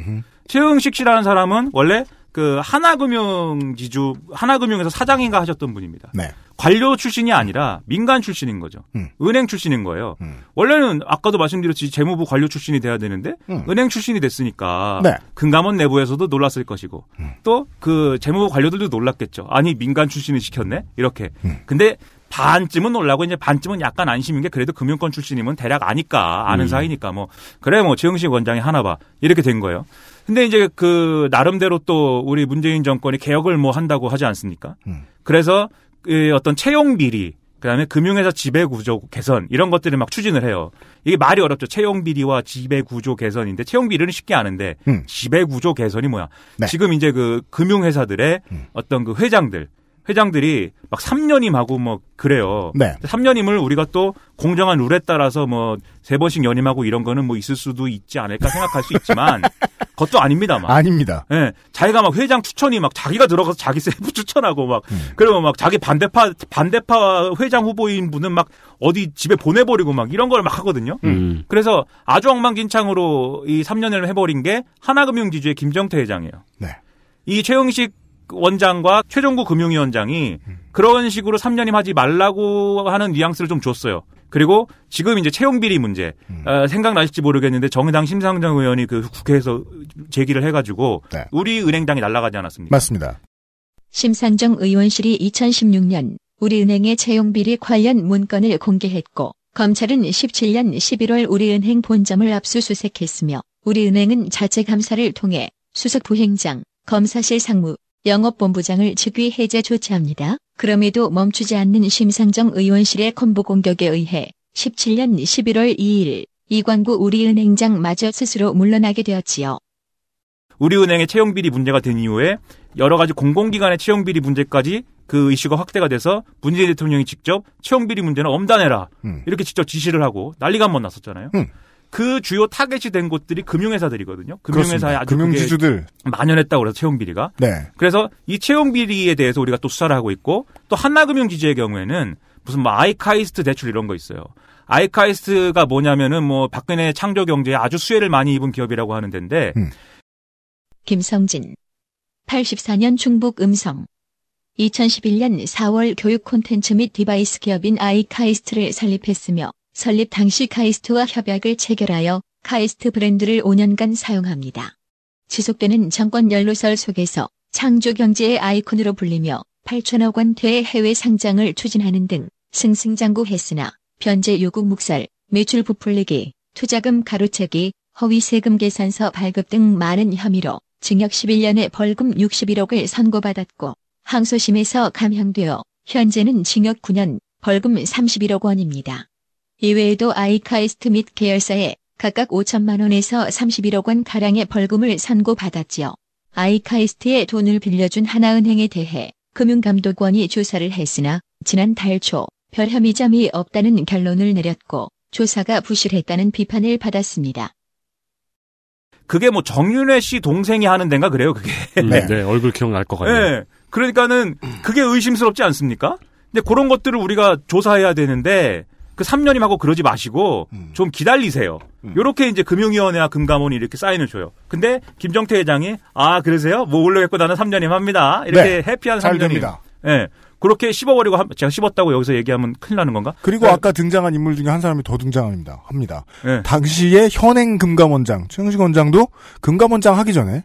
최영식 씨라는 사람은 원래 그 하나금융 지주 하나금융에서 사장인가 하셨던 분입니다. 네. 관료 출신이 아니라 민간 출신인 거죠. 은행 출신인 거예요. 원래는 아까도 말씀드렸지 재무부 관료 출신이 돼야 되는데 음. 은행 출신이 됐으니까 네. 금감원 내부에서도 놀랐을 것이고 또 그 재무부 관료들도 놀랐겠죠. 아니 민간 출신을 시켰네 이렇게. 근데 반쯤은 놀라고 이제 반쯤은 약간 안심인 게 그래도 금융권 출신이면 대략 아니까 아는 음. 사이니까 뭐 그래 뭐 최영식 원장이 하나 봐 이렇게 된 거예요. 근데 이제 그 나름대로 또 우리 문재인 정권이 개혁을 뭐 한다고 하지 않습니까? 그래서 그 어떤 채용 비리 그다음에 금융회사 지배 구조 개선 이런 것들을 막 추진을 해요. 이게 말이 어렵죠. 채용 비리와 지배 구조 개선인데 채용 비리는 쉽게 아는데 음. 지배 구조 개선이 뭐야? 네. 지금 이제 그 금융회사들의 어떤 그 회장들 회장들이 막 3년임하고 뭐 그래요. 네. 3년임을 우리가 또 공정한 룰에 따라서 뭐 세 번씩 연임하고 이런 거는 뭐 있을 수도 있지 않을까 생각할 수 있지만 그것도 아닙니다만. 아닙니다. 예, 자기가 막 회장 추천이 막 자기가 들어가서 자기 세부 추천하고 막 그러면 막 자기 반대파 반대파 회장 후보인 분은 막 어디 집에 보내버리고 막 이런 걸 막 하거든요. 음. 그래서 아주 엉망진창으로 이 3년을 해버린 게 하나금융지주의 김정태 회장이에요. 네. 이 최영식 원장과 최종구 금융위원장이 그런 식으로 3년임 하지 말라고 하는 뉘앙스를 좀 줬어요. 그리고 지금 이제 채용 비리 문제 어, 생각나실지 모르겠는데 정의당 심상정 의원이 그 국회에서 제기를 해가지고 네. 우리 은행당이 날아가지 않았습니까? 맞습니다. 심상정 의원실이 2016년 우리은행의 채용 비리 관련 문건을 공개했고 검찰은 17년 11월 우리은행 본점을 압수수색했으며 우리은행은 자체 감사를 통해 수석 부행장, 검사실 상무, 영업본부장을 직위 해제 조치합니다. 그럼에도 멈추지 않는 심상정 의원실의 콤보 공격에 의해 17년 11월 2일 이광구 우리은행장 마저 스스로 물러나게 되었지요. 우리은행의 채용 비리 문제가 된 이후에 여러 가지 공공기관의 채용 비리 문제까지 그 이슈가 확대가 돼서 문재인 대통령이 직접 채용 비리 문제는 엄단해라 이렇게 직접 지시를 하고 난리가 한 번 났었잖아요. 그 주요 타겟이 된 곳들이 금융회사들이거든요. 금융회사에 그렇습니다. 아주 금융지주들. 그게 만연했다고 그래서 채용 비리가. 네. 그래서 이 채용 비리에 대해서 우리가 또 수사를 하고 있고 또 하나금융지주의 경우에는 무슨 뭐 아이카이스트 대출 이런 거 있어요. 아이카이스트가 뭐냐면은 뭐 박근혜 창조 경제에 아주 수혜를 많이 입은 기업이라고 하는 데인데 김성진 84년 중북 음성 2011년 4월 교육 콘텐츠 및 디바이스 기업인 아이카이스트를 설립했으며 설립 당시 카이스트와 협약을 체결하여 카이스트 브랜드를 5년간 사용합니다. 지속되는 정권 연루설 속에서 창조 경제의 아이콘으로 불리며 8천억 원대의 해외 상장을 추진하는 등 승승장구했으나 변제 요구 묵살, 매출 부풀리기, 투자금 가로채기, 허위 세금 계산서 발급 등 많은 혐의로 징역 11년에 벌금 61억을 선고받았고 항소심에서 감형되어 현재는 징역 9년, 벌금 31억 원입니다. 이외에도 아이카이스트 및 계열사에 각각 5천만 원에서 31억 원 가량의 벌금을 선고받았지요. 아이카이스트에 돈을 빌려준 하나은행에 대해 금융감독원이 조사를 했으나 지난 달 초 별 혐의점이 없다는 결론을 내렸고 조사가 부실했다는 비판을 받았습니다. 그게 뭐 정윤회 씨 동생이 하는 데인가 그래요, 그게. 네. 네, 얼굴 기억날 것 같네요. 네. 그러니까는 그게 의심스럽지 않습니까? 근데 그런 것들을 우리가 조사해야 되는데 그 3년임하고 그러지 마시고 좀 기다리세요. 요렇게 이제 금융위원회와 금감원이 이렇게 사인을 줘요. 근데 김정태 회장이 아 그러세요? 뭐 올려겠고 나는 3년임 합니다. 이렇게 네. 해피한 잘 3년임. 됩니다. 예. 그렇게 씹어버리고 한- 제가 씹었다고 여기서 얘기하면 큰일 나는 건가? 그리고 아까 등장한 인물 중에 한 사람이 더 등장합니다. 합니다. 네. 당시의 현행 금감원장 최영식 원장도 금감원장 하기 전에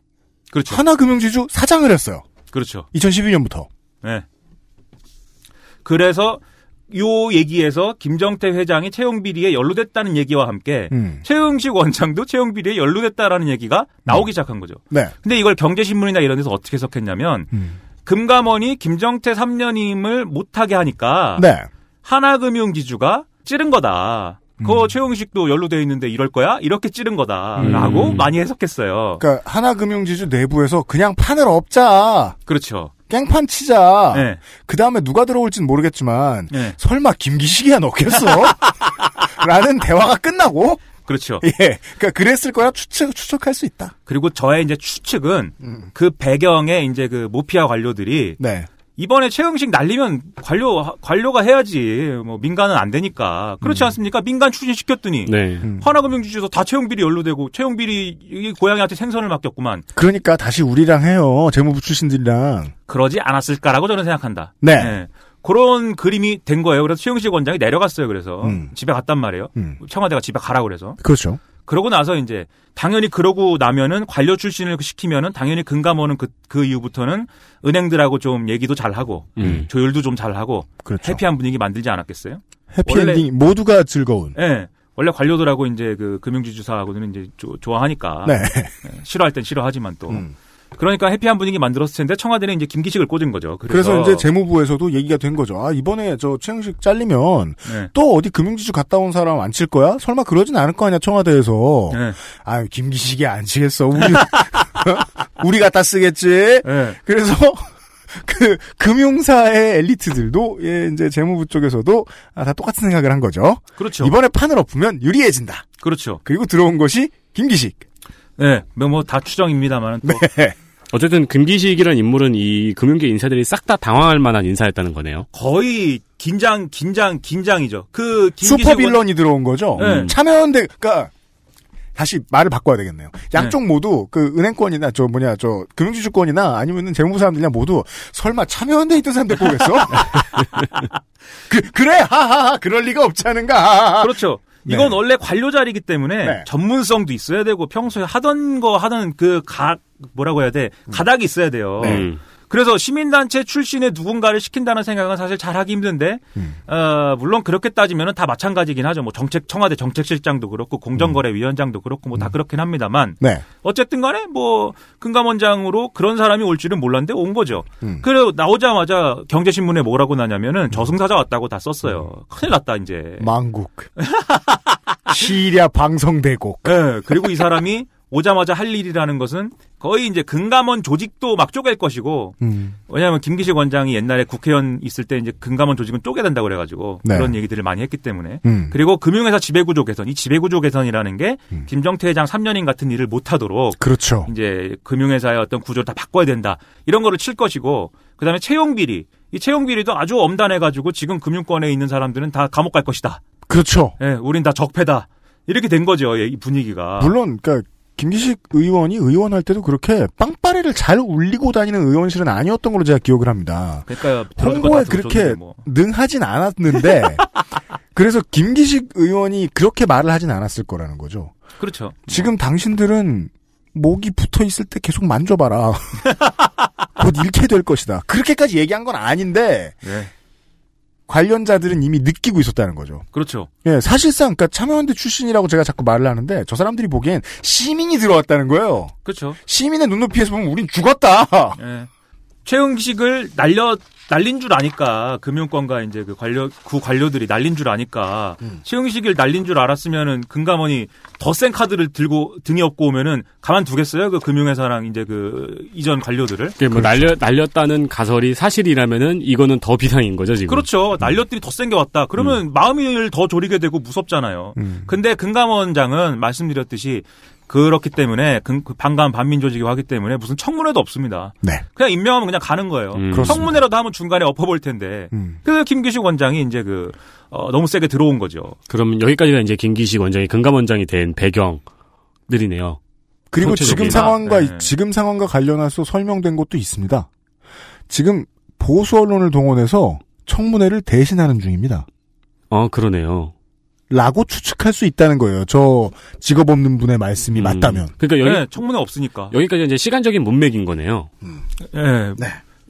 그렇죠. 하나금융지주 사장을 했어요. 그렇죠. 2012년부터. 네. 그래서 요 얘기에서 김정태 회장이 채용 비리에 연루됐다는 얘기와 함께 음. 최영식 원장도 채용 비리에 연루됐다라는 얘기가 나오기 시작한 거죠. 네. 근데 이걸 경제신문이나 이런 데서 어떻게 해석했냐면 음. 금감원이 김정태 3년임을 못하게 하니까 네. 하나금융지주가 찌른 거다. 그거 음. 최용식도 연루돼 있는데 이럴 거야? 이렇게 찌른 거다라고 음. 많이 해석했어요. 그러니까 하나금융지주 내부에서 그냥 판을 엎자. 그렇죠. 깽판 치자. 네. 그 다음에 누가 들어올지는 모르겠지만 네. 설마 김기식이야 넣겠어? 라는 대화가 끝나고 그렇죠. 예, 그러니까 그랬을 거라 추측 추측할 수 있다. 그리고 저의 이제 추측은 음. 그 배경에 이제 그 모피아 관료들이 네. 이번에 최영식 날리면 관료 관료가 해야지 뭐 민간은 안 되니까 그렇지 않습니까? 민간 추진 시켰더니 네. 음. 하나금융지주에서 다 채용 비리 연루되고 채용 비리 이 고양이한테 생선을 맡겼구만. 그러니까 다시 우리랑 해요. 재무부 출신들이랑. 그러지 않았을까라고 저는 생각한다. 네. 그런 그림이 된 거예요. 그래서 최영식 원장이 내려갔어요. 그래서 음. 집에 갔단 말이에요. 음. 청와대가 집에 가라 그래서. 그렇죠. 그러고 나서 이제 당연히 그러고 나면은 관료 출신을 시키면은 당연히 금감원은 그, 그 이후부터는 은행들하고 좀 얘기도 잘 하고 음. 조율도 좀 잘 하고 그렇죠. 해피한 분위기 만들지 않았겠어요? 해피엔딩 모두가 즐거운. 예. 원래 관료들하고 이제 그 금융지주사하고는 이제 조- 좋아하니까 네. 예, 싫어할 땐 싫어하지만 또 음. 그러니까 해피한 분위기 만들었을 텐데 청와대는 이제 김기식을 꽂은 거죠. 그래서, 그래서, 이제 재무부에서도 얘기가 된 거죠. 아 이번에 저 최영식 잘리면 네. 또 어디 금융지주 갔다 온 사람 안 칠 거야? 설마 그러진 않을 거 아니야 청와대에서. 네. 아 김기식이 안 치겠어. 우리 우리 갖다 쓰겠지. 네. 그래서 그 금융사의 엘리트들도 예 이제 재무부 쪽에서도 아, 다 똑같은 생각을 한 거죠. 그렇죠. 이번에 판을 엎으면 유리해진다. 그렇죠. 그리고 들어온 것이 김기식. 네. 뭐다 추정입니다만 또 네. 어쨌든 금기식이라는 인물은 이 금융계 인사들이 싹 다 당황할 만한 인사였다는 거네요. 거의 긴장 긴장 긴장이죠. 그 슈퍼 원- 빌런이 들어온 거죠. 네. 참여연대 그러니까 다시 말을 바꿔야 되겠네요. 양쪽 모두 그 은행권이나 저 뭐냐 저 금융지주권이나 아니면은 재무부 사람들이나 모두 설마 참여연대 있던 사람 데리고 오겠어? 그 그래 하하하 그럴 리가 없지 않은가. 그렇죠. 네. 이건 원래 관료 자리이기 때문에 네. 전문성도 있어야 되고 평소에 하던 거 하던 그 각 뭐라고 해야 돼 가닥이 있어야 돼요. 음. 그래서 시민단체 출신의 누군가를 시킨다는 생각은 사실 잘 하기 힘든데, 음. 어, 물론 그렇게 따지면은 다 마찬가지긴 하죠. 뭐 정책, 청와대 정책실장도 그렇고, 공정거래위원장도 그렇고, 뭐 다 그렇긴 합니다만, 네. 어쨌든 간에 뭐, 금감원장으로 그런 사람이 올 줄은 몰랐는데 온 거죠. 음. 그리고 나오자마자 경제신문에 뭐라고 나냐면은 저승사자 왔다고 다 썼어요. 큰일 났다, 이제. 망국. 시리아 방송대국. 네, 그리고 이 사람이 오자마자 할 일이라는 것은 거의 이제 금감원 조직도 막 쪼갤 것이고 음. 왜냐하면 김기식 원장이 옛날에 국회의원 있을 때 이제 금감원 조직은 쪼개된다고 그래가지고 네. 그런 얘기들을 많이 했기 때문에 음. 그리고 금융회사 지배구조 개선 이 지배구조 개선이라는 게 김정태 회장 3년인 같은 일을 못하도록 그렇죠. 이제 금융회사의 어떤 구조를 다 바꿔야 된다 이런 거를 칠 것이고 그다음에 채용 비리 이 채용 비리도 아주 엄단해가지고 지금 금융권에 있는 사람들은 다 감옥 갈 것이다. 그렇죠. 예, 우린 다 적폐다. 이렇게 된 거죠, 이 분위기가. 물론 그러니까 김기식 의원이 의원할 때도 그렇게 빵빠레를 잘 울리고 다니는 의원실은 아니었던 걸로 제가 기억을 합니다. 그러니까요. 홍보에 그렇게 뭐. 능하진 않았는데 그래서 김기식 의원이 그렇게 말을 하진 않았을 거라는 거죠. 그렇죠. 지금 당신들은 목이 붙어 있을 때 계속 만져봐라. 곧 잃게 될 것이다. 그렇게까지 얘기한 건 아닌데 네. 관련자들은 이미 느끼고 있었다는 거죠. 그렇죠. 예, 사실상 그러니까 참여연대 출신이라고 제가 자꾸 말을 하는데 저 사람들이 보기엔 시민이 들어왔다는 거예요. 그렇죠. 시민의 눈높이에서 보면 우린 죽었다. 예. 최흥식을 날려 날린 줄 아니까 금융권과 이제 그 관료 구 관료들이 날린 줄 아니까 음. 최흥식을 날린 줄 알았으면은 금감원이 더 센 카드를 들고 등에 업고 오면은 가만 두겠어요? 그 금융회사랑 이제 그 이전 관료들을? 그게 뭐 날려 날렸다는 가설이 사실이라면은 이거는 더 비상인 거죠 지금. 그렇죠. 날렸더니 더 센 게 왔다. 그러면 마음을 더 졸이게 되고 무섭잖아요. 음. 근데 금감원장은 말씀드렸듯이 그렇기 때문에 금- 그 반관 반민 조직이 하기 때문에 무슨 청문회도 없습니다 네. 그냥 임명하면 그냥 가는 거예요. 음. 그렇습니다. 청문회라도 하면 중간에 엎어볼 텐데. 음. 그래서 김기식 원장이 이제 그, 어, 너무 세게 들어온 거죠. 그러면 여기까지가 이제 김기식 원장이 금감 원장이 된 배경들이네요. 그리고 지금. 상황과 네. 지금 상황과 관련해서 설명된 것도 있습니다. 지금 보수 언론을 동원해서 청문회를 대신하는 중입니다. 어, 그러네요. 라고 추측할 수 있다는 거예요. 저 직업 없는 분의 말씀이 맞다면. 그러니까 여기 네, 청문회 없으니까. 여기까지 이제 시간적인 문맥인 거네요. 예.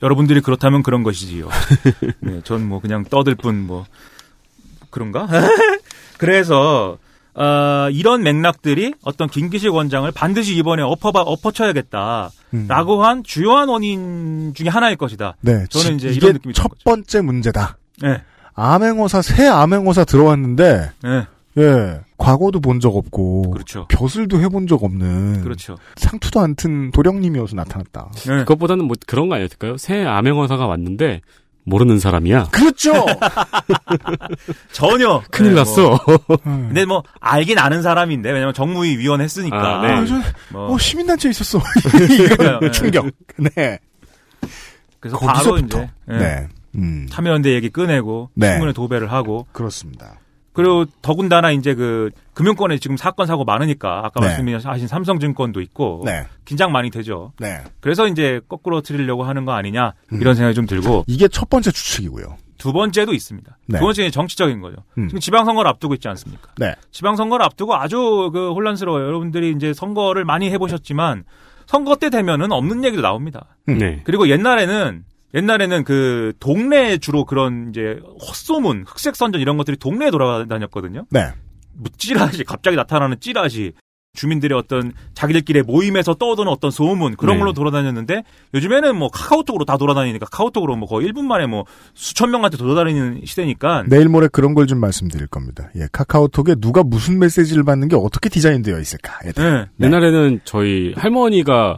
여러분들이 그렇다면 그런 것이지요. 네, 전 뭐 그냥 떠들 뿐 뭐 그런가? 그래서 어, 이런 맥락들이 어떤 김기식 원장을 반드시 이번에 엎어봐 엎어쳐야겠다라고 한 주요한 원인 중에 하나일 것이다. 네, 저는 이제 이게 이런 느낌이 첫 번째 문제다. 네. 암행어사 새 암행어사 들어왔는데 네. 예 과거도 본 적 없고 그렇죠. 벼슬도 해본 적 없는 그렇죠. 상투도 안 튼 도령님이어서 나타났다. 네. 그것보다는 뭐 그런 거 아니었을까요? 새 암행어사가 왔는데 모르는 사람이야. 그렇죠. 전혀 큰일 네, 났어. 뭐. 근데 뭐 알긴 아는 사람인데 왜냐면 정무위 위원 했으니까. 아, 네. 아, 저, 뭐. 어, 시민단체 있었어. 이런 네. 충격. 네. 그래서 바로 거기서부터. 이제 예. 네. 음. 참여연대 얘기 꺼내고 네. 신문에 도배를 하고 그렇습니다. 그리고 더군다나 이제 그 금융권에 지금 사건 사고 많으니까 아까 네. 말씀하신 삼성증권도 있고 네. 긴장 많이 되죠. 네. 그래서 이제 거꾸로 트리려고 하는 거 아니냐 음. 이런 생각이 좀 들고 이게 첫 번째 추측이고요. 두 번째도 있습니다. 네. 두 번째는 정치적인 거죠. 음. 지금 지방선거를 앞두고 있지 않습니까? 네. 지방선거를 앞두고 아주 그 혼란스러워요. 여러분들이 이제 선거를 많이 해보셨지만 선거 때 되면은 없는 얘기도 나옵니다. 네. 그리고 옛날에는 옛날에는 그 동네에 주로 그런 이제 헛소문, 흑색 선전 이런 것들이 동네에 돌아다녔거든요. 네. 뭐 찌라시, 갑자기 나타나는 찌라시, 주민들의 어떤 자기들끼리 모임에서 떠도는 어떤 소문 그런 네. 걸로 돌아다녔는데 요즘에는 뭐 카카오톡으로 다 돌아다니니까 카카오톡으로 뭐 거의 1분 만에 뭐 수천 명한테 돌아다니는 시대니까 내일 모레 그런 걸 좀 말씀드릴 겁니다. 예, 카카오톡에 누가 무슨 메시지를 받는 게 어떻게 디자인되어 있을까에 대해. 네. 옛날에는 저희 할머니가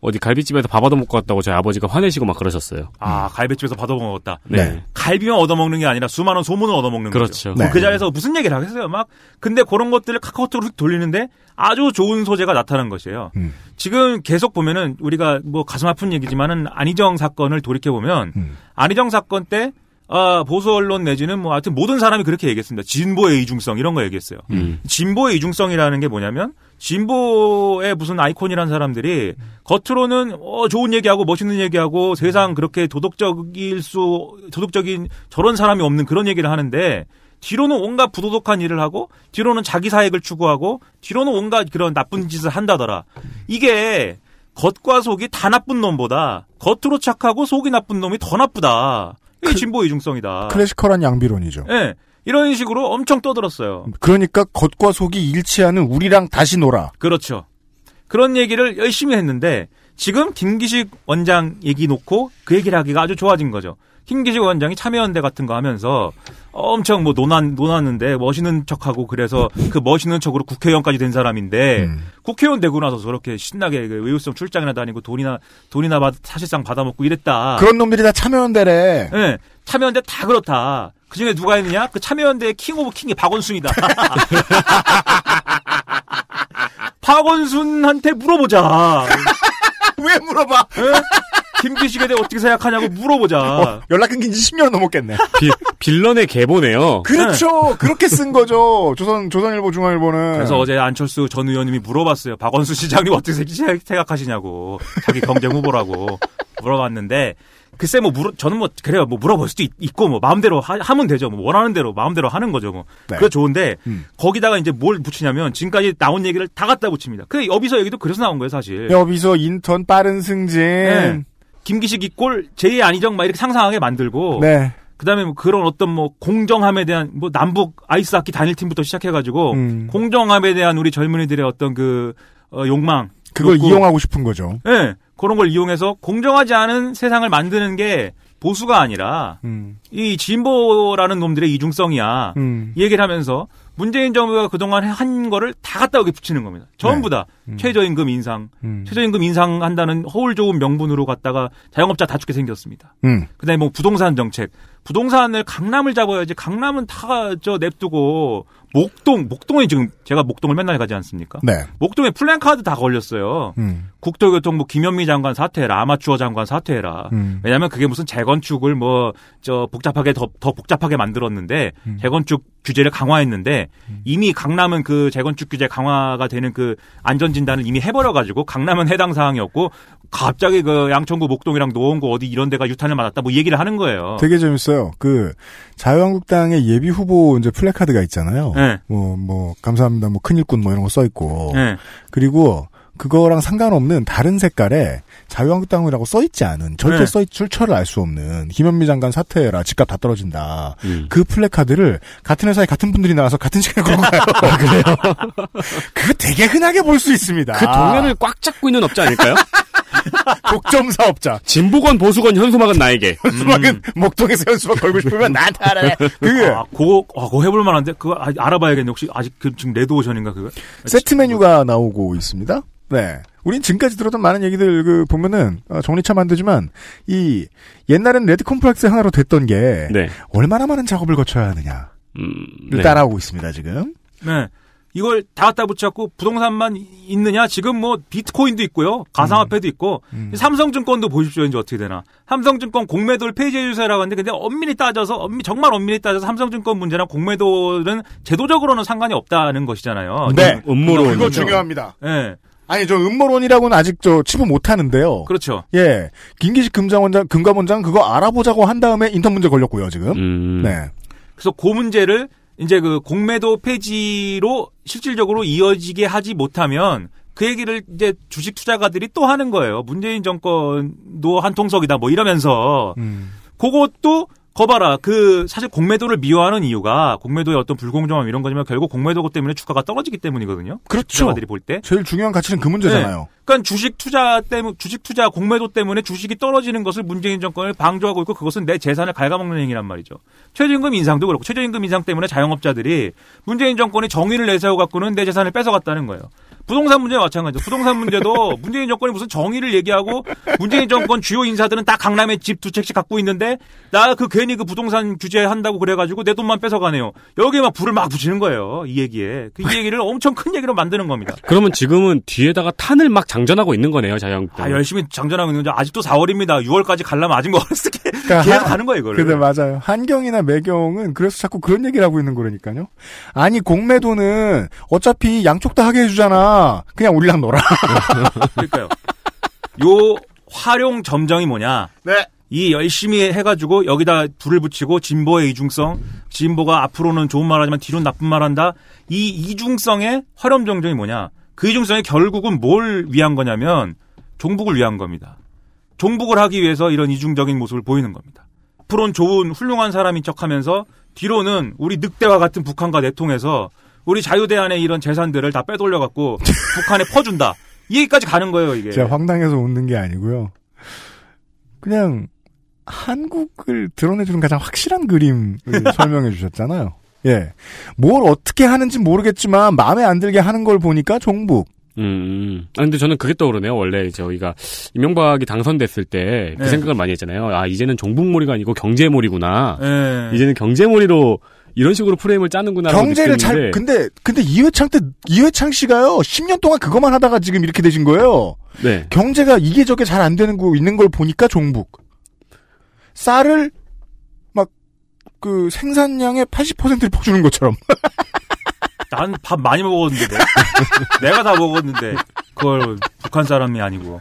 어디 갈비집에서 밥 얻어 먹고 왔다고 저희 아버지가 화내시고 막 그러셨어요. 아 갈비집에서 받아 먹었다. 네. 갈비만 얻어 먹는 게 아니라 수많은 소문을 얻어 먹는 그렇죠. 거죠. 네. 그 자리에서 무슨 얘기를 하겠어요, 막. 근데 그런 것들을 카카오톡으로 휙 돌리는데 아주 좋은 소재가 나타난 것이에요. 음. 지금 계속 보면은 우리가 뭐 가슴 아픈 얘기지만은 안희정 사건을 돌이켜 보면 음. 안희정 사건 때 아, 보수 언론 내지는 뭐 하여튼 모든 사람이 그렇게 얘기했습니다. 진보의 이중성 이런 거 얘기했어요. 음. 진보의 이중성이라는 게 뭐냐면 진보의 무슨 아이콘이라는 사람들이 겉으로는 어 좋은 얘기하고 멋있는 얘기하고 세상 그렇게 도덕적일 수 도덕적인 저런 사람이 없는 그런 얘기를 하는데 뒤로는 온갖 부도덕한 일을 하고 뒤로는 자기 사익을 추구하고 뒤로는 온갖 그런 나쁜 짓을 한다더라. 이게 겉과 속이 다 나쁜 놈보다 겉으로 착하고 속이 나쁜 놈이 더 나쁘다. 이게 진보 이중성이다. 클래시컬한 양비론이죠. 예. 이런 식으로 엄청 떠들었어요. 그러니까 겉과 속이 일치하는 우리랑 다시 놀아. 그렇죠. 그런 얘기를 열심히 했는데 지금 김기식 원장 얘기 놓고 그 얘기를 하기가 아주 좋아진 거죠. 김기식 원장이 참여연대 같은 거 하면서 엄청 뭐 논한 논하는데 멋있는 척하고 그래서 그 멋있는 척으로 국회의원까지 된 사람인데 음. 국회의원 되고 나서 저렇게 신나게 그 외유성 출장이나 다니고 돈이나 돈이나 받, 사실상 받아먹고 이랬다. 그런 놈들이 다 참여연대래. 예, 참여연대 다 그렇다. 그 중에 누가 있느냐? 그 참여연대의 king of king이 박원순이다. 박원순한테 물어보자. 왜 물어봐? 예? 김기식에 대해 어떻게 생각하냐고 물어보자. 어, 연락 끊긴 지 10년 넘었겠네. 비, 빌런의 계보네요. 그렇죠. 그렇게 쓴 거죠. 조선, 조선일보, 중앙일보는. 그래서 어제 안철수 전 의원님이 물어봤어요. 박원순 시장님 어떻게 생- 생각하시냐고. 자기 경쟁 후보라고 물어봤는데 글쎄 뭐 물어 저는 뭐 그래요. 뭐 물어볼 수도 있, 고뭐 마음대로 하, 면 되죠. 뭐 원하는 대로 마음대로 하는 거죠. 뭐. 네. 그거 좋은데 음. 거기다가 이제 뭘 붙이냐면 지금까지 나온 얘기를 다 갖다 붙입니다. 그 여비서 얘기도 그래서 나온 거예요, 사실. 여기서 인턴 빠른 승진. 네. 김기식 이꼴 제2의 안희정 막 이렇게 상상하게 만들고 네. 그다음에 뭐 그런 어떤 뭐 공정함에 대한 뭐 남북 아이스하키 단일팀부터 시작해가지고 음. 공정함에 대한 우리 젊은이들의 어떤 그 어, 욕망 그걸 욕구. 이용하고 싶은 거죠. 예 그런 걸 이용해서 공정하지 않은 세상을 만드는 게 보수가 아니라 음. 이 진보라는 놈들의 이중성이야 음. 이 얘기를 하면서 문재인 정부가 그동안 한 거를 다 갖다 여기 붙이는 겁니다. 전부 다 최저임금 인상, 음. 최저임금 인상한다는 허울 좋은 명분으로 갖다가 자영업자 다 죽게 생겼습니다. 음. 그다음에 뭐 부동산 정책, 부동산을 강남을 잡아야지 강남은 다 저 냅두고 목동 목동에 지금 제가 목동을 맨날 가지 않습니까? 네. 목동에 플랜카드 다 걸렸어요. 음. 국토교통부 김현미 장관 사퇴해라 아마추어 장관 사퇴해라. 음. 왜냐하면 그게 무슨 재건축을 뭐 저 복잡하게 더, 더 복잡하게 만들었는데 음. 재건축 규제를 강화했는데 이미 강남은 그 재건축 규제 강화가 되는 그 안전 진단을 이미 해버려 가지고 강남은 해당 사항이었고 갑자기 그 양천구 목동이랑 노원구 어디 이런 데가 유탄을 맞았다 뭐 얘기를 하는 거예요. 되게 재밌어요. 그 자유한국당의 예비 후보 이제 플래카드가 있잖아요. 네. 뭐, 뭐, 감사합니다. 뭐, 큰일꾼 뭐 이런 거 써 있고. 네. 그리고 그거랑 상관없는 다른 색깔에 자유한국당이라고 써 있지 않은 절대 네. 써 있, 출처를 알 수 없는 김현미 장관 사퇴해라 집값 다 떨어진다. 음. 그 플래카드를 같은 회사에 같은 분들이 나와서 같은 시간에 걸고 가요. 그래요? 그거 되게 흔하게 볼 수 있습니다. 그 동네를 꽉 잡고 있는 업자 아닐까요? 독점 사업자. 진보건 보수건 현수막은 나에게. 현수막은 목동에서 현수막 걸고 싶으면 나한테 말하래. 그게 아, 그거, 아, 그거 해볼 만한데? 그거 아, 알아봐야겠네. 혹시 아직 그, 지금 레드오션인가, 그거? 세트 메뉴가 나오고 있습니다. 네. 우린 지금까지 들었던 많은 얘기들 그 보면은 어, 정리차 만들지만 이 옛날엔 레드 컴플렉스 하나로 됐던 게 네. 얼마나 많은 작업을 거쳐야 하느냐를 음, 네. 따라오고 있습니다 지금. 네. 이걸 다 갖다 붙였고 부동산만 있느냐? 지금 뭐 비트코인도 있고요. 가상화폐도 있고 삼성증권도 보십시오. 이제 어떻게 되나. 삼성증권 공매도를 폐지해 주세요라고 하는데 근데 엄밀히 따져서 엄밀히 정말 엄밀히 따져서 삼성증권 문제랑 공매도는 제도적으로는 상관이 없다는 것이잖아요. 네. 음모론. 그거 중요합니다. 네. 아니 저 음모론이라고는 아직 저 치부 못 하는데요. 그렇죠. 예. 김기식 금감원장 금감원장 그거 알아보자고 한 다음에 인턴 문제 걸렸고요 지금. 음. 네. 그래서 그 문제를 이제 그 공매도 폐지로 실질적으로 이어지게 하지 못하면 그 얘기를 이제 주식 투자가들이 또 하는 거예요. 문재인 정권도 한 통속이다 뭐 이러면서 음. 그것도 거봐라. 그 사실 공매도를 미워하는 이유가 공매도의 어떤 불공정함 이런 거지만 결국 공매도 때문에 주가가 떨어지기 때문이거든요. 그렇죠. 투자가들이 볼 때. 제일 중요한 가치는 그 문제잖아요. 네. 그러니까 주식 투자 때문 주식 투자 공매도 때문에 주식이 떨어지는 것을 문재인 정권을 방조하고 있고 그것은 내 재산을 갉아먹는 행위란 말이죠. 최저임금 인상도 그렇고 최저임금 인상 때문에 자영업자들이 문재인 정권이 정의를 내세워 갖고는 내 재산을 뺏어갔다는 거예요. 부동산 문제와 마찬가지죠. 부동산 문제도 문재인 정권이 무슨 정의를 얘기하고 문재인 정권 주요 인사들은 다 강남에 집 두 채씩 갖고 있는데 나 그 괜히 그 부동산 규제 한다고 그래가지고 내 돈만 뺏어가네요. 여기에 막 불을 막 붙이는 거예요. 이 얘기에. 그이 얘기를 엄청 큰 얘기로 만드는 겁니다. 그러면 지금은 뒤에다가 탄을 막 장전하고 있는 거네요, 자유한국당. 아, 열심히 장전하고 있는데 아직도 4월입니다. 6월까지 가려면 아직 멀었을 게 계속 가는 거예요, 이거를. 근데 맞아요. 한경이나 매경은 그래서 자꾸 그런 얘기를 하고 있는 거라니까요. 아니 공매도는 어차피 양쪽 다 하게 해주잖아. 그냥 우리랑 놀아. 그러니까요. 요 활용 점정이 뭐냐? 네. 이 열심히 해가지고 여기다 불을 붙이고 진보의 이중성, 진보가 앞으로는 좋은 말하지만 뒤로는 나쁜 말한다. 이 이중성의 활용 점정이 뭐냐? 그 이중성이 결국은 뭘 위한 거냐면 종북을 위한 겁니다. 종북을 하기 위해서 이런 이중적인 모습을 보이는 겁니다. 앞으로는 좋은 훌륭한 사람인 척하면서 뒤로는 우리 늑대와 같은 북한과 내통해서 우리 자유대안의 이런 재산들을 다 빼돌려 갖고 북한에 퍼준다. 이 얘기까지 가는 거예요, 이게. 제가 황당해서 웃는 게 아니고요. 그냥 한국을 드러내주는 가장 확실한 그림을 설명해 주셨잖아요. 예. 뭘 어떻게 하는지 모르겠지만 마음에 안 들게 하는 걸 보니까 종북. 음, 음. 아, 근데 저는 그게 떠오르네요. 원래 저희가 이명박이 당선됐을 때그 네. 생각을 많이 했잖아요. 아, 이제는 종북몰이가 아니고 경제몰이구나. 네. 이제는 경제몰이로 이런 식으로 프레임을 짜는구나. 경제를 잘 근데 근데 이회창 때 이회창 씨가요 10년 동안 그것만 하다가 지금 이렇게 되신 거예요. 네. 경제가 이게 저게 잘 안 되는 거 있는 걸 보니까 종북. 쌀을 막 그 생산량의 80%를 퍼주는 것처럼. 난 밥 많이 먹었는데. 내가 다 먹었는데. 그걸 북한 사람이 아니고.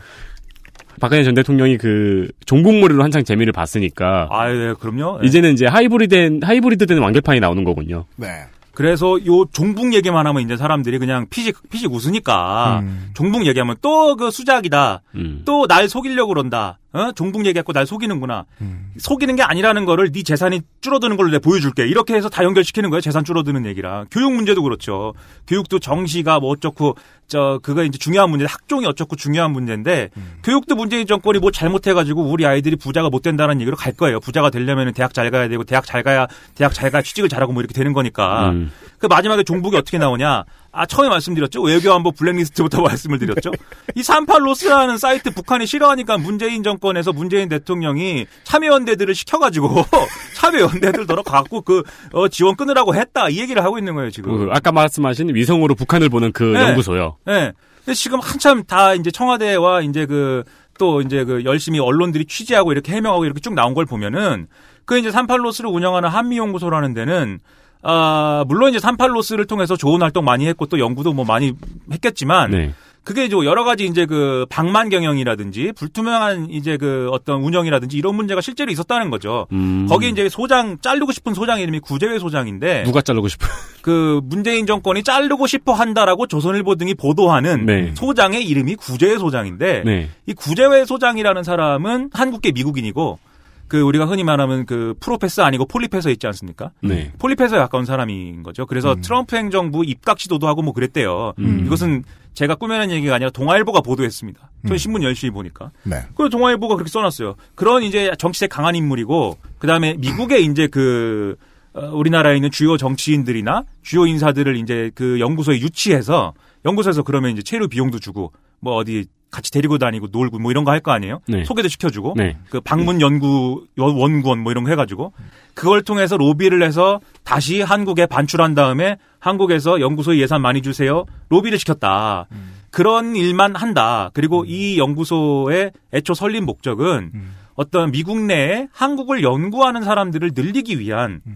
박근혜 전 대통령이 그 종북몰이로 한창 재미를 봤으니까 아, 예, 그럼요. 예. 이제는 이제 하이브리드 하이브리드 된 완결판이 나오는 거군요. 네. 그래서 요 종북 얘기만 하면 이제 사람들이 그냥 피식 피식 웃으니까 음. 종북 얘기하면 또 그 수작이다. 음. 또날 속이려고 그런다. 어? 종북 얘기했고 날 속이는구나. 음. 속이는 게 아니라는 거를 네 재산이 줄어드는 걸로 내가 보여줄게. 이렇게 해서 다 연결시키는 거예요. 재산 줄어드는 얘기랑. 교육 문제도 그렇죠. 교육도 정시가 뭐 어쩌고 저 그거 이제 중요한 문제. 학종이 어쩌고 중요한 문제인데 교육도 문재인 정권이 뭐 잘못해가지고 우리 아이들이 부자가 못 된다는 얘기로 갈 거예요. 부자가 되려면 대학 잘 가야 되고 대학 잘 가야 대학 잘 가야 취직을 잘하고 뭐 이렇게 되는 거니까. 음. 그 마지막에 종북이 어떻게 나오냐? 아, 처음에 말씀드렸죠. 외교안보 블랙리스트부터 말씀을 드렸죠. 이 38로스라는 사이트 북한이 싫어하니까 문재인 정권에서 문재인 대통령이 참여연대들을 시켜가지고 참여연대들 들어갖고 그, 어, 지원 끊으라고 했다. 이 얘기를 하고 있는 거예요, 지금. 그 아까 말씀하신 위성으로 북한을 보는 그 네. 연구소요. 네. 근데 지금 한참 다 이제 청와대와 이제 그, 또 이제 그 열심히 언론들이 취재하고 이렇게 해명하고 이렇게 쭉 나온 걸 보면은 그 이제 38로스를 운영하는 한미연구소라는 데는 아, 물론 이제 38로스를 통해서 좋은 활동 많이 했고 또 연구도 뭐 많이 했겠지만 네. 그게 이제 여러 가지 이제 그 방만 경영이라든지 불투명한 이제 그 어떤 운영이라든지 이런 문제가 실제로 있었다는 거죠. 음. 거기 이제 소장 자르고 싶은 소장 이름이 구재회 소장인데 누가 자르고 싶어? 그 문재인 정권이 자르고 싶어 한다라고 조선일보 등이 보도하는 네. 소장의 이름이 구재회 소장인데 네. 이 구재회 소장이라는 사람은 한국계 미국인이고 그 우리가 흔히 말하면 그 프로페서 아니고 폴리페서 있지 않습니까? 네. 폴리페서에 가까운 사람인 거죠. 그래서 음. 트럼프 행정부 입각 시도도 하고 뭐 그랬대요. 음. 이것은 제가 꾸며낸 얘기가 아니라 동아일보가 보도했습니다. 저는 음. 신문 열심히 보니까. 네. 그 동아일보가 그렇게 써놨어요. 그런 이제 정치색 강한 인물이고 그다음에 미국의 이제 그 어, 우리나라에 있는 주요 정치인들이나 주요 인사들을 이제 그 연구소에 유치해서 연구소에서 그러면 이제 체류 비용도 주고 뭐 어디 같이 데리고 다니고 놀고 뭐 이런 거 할 거 아니에요? 네. 소개도 시켜주고 네. 그 방문 연구 원- 원구원 뭐 이런 거 해가지고 그걸 통해서 로비를 해서 다시 한국에 반출한 다음에 한국에서 연구소에 예산 많이 주세요 로비를 시켰다 그런 일만 한다 그리고 이 연구소의 애초 설립 목적은 어떤 미국 내에 한국을 연구하는 사람들을 늘리기 위한 어,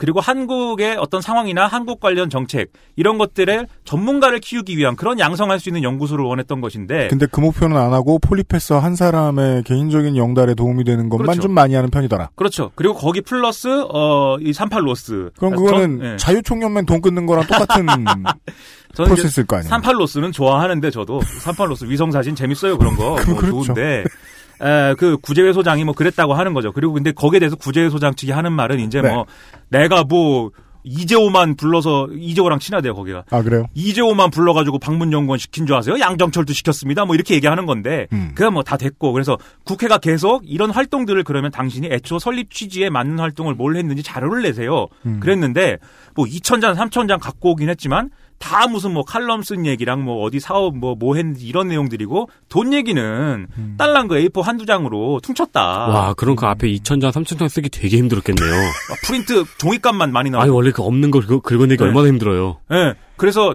그리고 한국의 어떤 상황이나 한국 관련 정책 이런 것들의 전문가를 키우기 위한 그런 양성할 수 있는 연구소를 원했던 것인데 근데 그 목표는 안 하고 폴리페서 한 사람의 개인적인 영달에 도움이 되는 것만 그렇죠. 좀 많이 하는 편이더라. 그렇죠. 그리고 거기 플러스 어이 38로스. 그럼 아, 그거는 전- 예. 자유총연맹 돈 끊는 거랑 똑같은 프로세스일 거 아니에요. 38로스는 좋아하는데 저도 38로스 위성 사진 재밌어요 그런 거. 뭐 그렇죠. 좋은데 에, 그 구제회 소장이 뭐 그랬다고 하는 거죠. 그리고 근데 거기에 대해서 구제회 소장 측이 하는 말은 이제 네. 뭐 내가 뭐 이재호만 불러서 이재호랑 친하대요 거기가. 아 그래요? 이재호만 불러가지고 방문연구원 시킨 줄 아세요? 양정철도 시켰습니다. 뭐 이렇게 얘기하는 건데 음. 그가 뭐다 됐고 그래서 국회가 계속 이런 활동들을 그러면 당신이 애초 설립 취지에 맞는 활동을 뭘 했는지 자료를 내세요. 음. 그랬는데 뭐 2천 장 3천 장 갖고 오긴 했지만 다 무슨 뭐 칼럼 쓴 얘기랑 뭐 어디 사업 뭐뭐 했는지 이런 내용들이고 돈 얘기는 딸랑 그 A4 한두 장으로 퉁쳤다. 와, 그럼 그 앞에 2,000장, 3,000장 쓰기 되게 힘들었겠네요. 아, 프린트 종이값만 많이 나와. 아니, 원래 그 없는 걸 긁- 긁어내기 네. 얼마나 힘들어요. 예. 그래서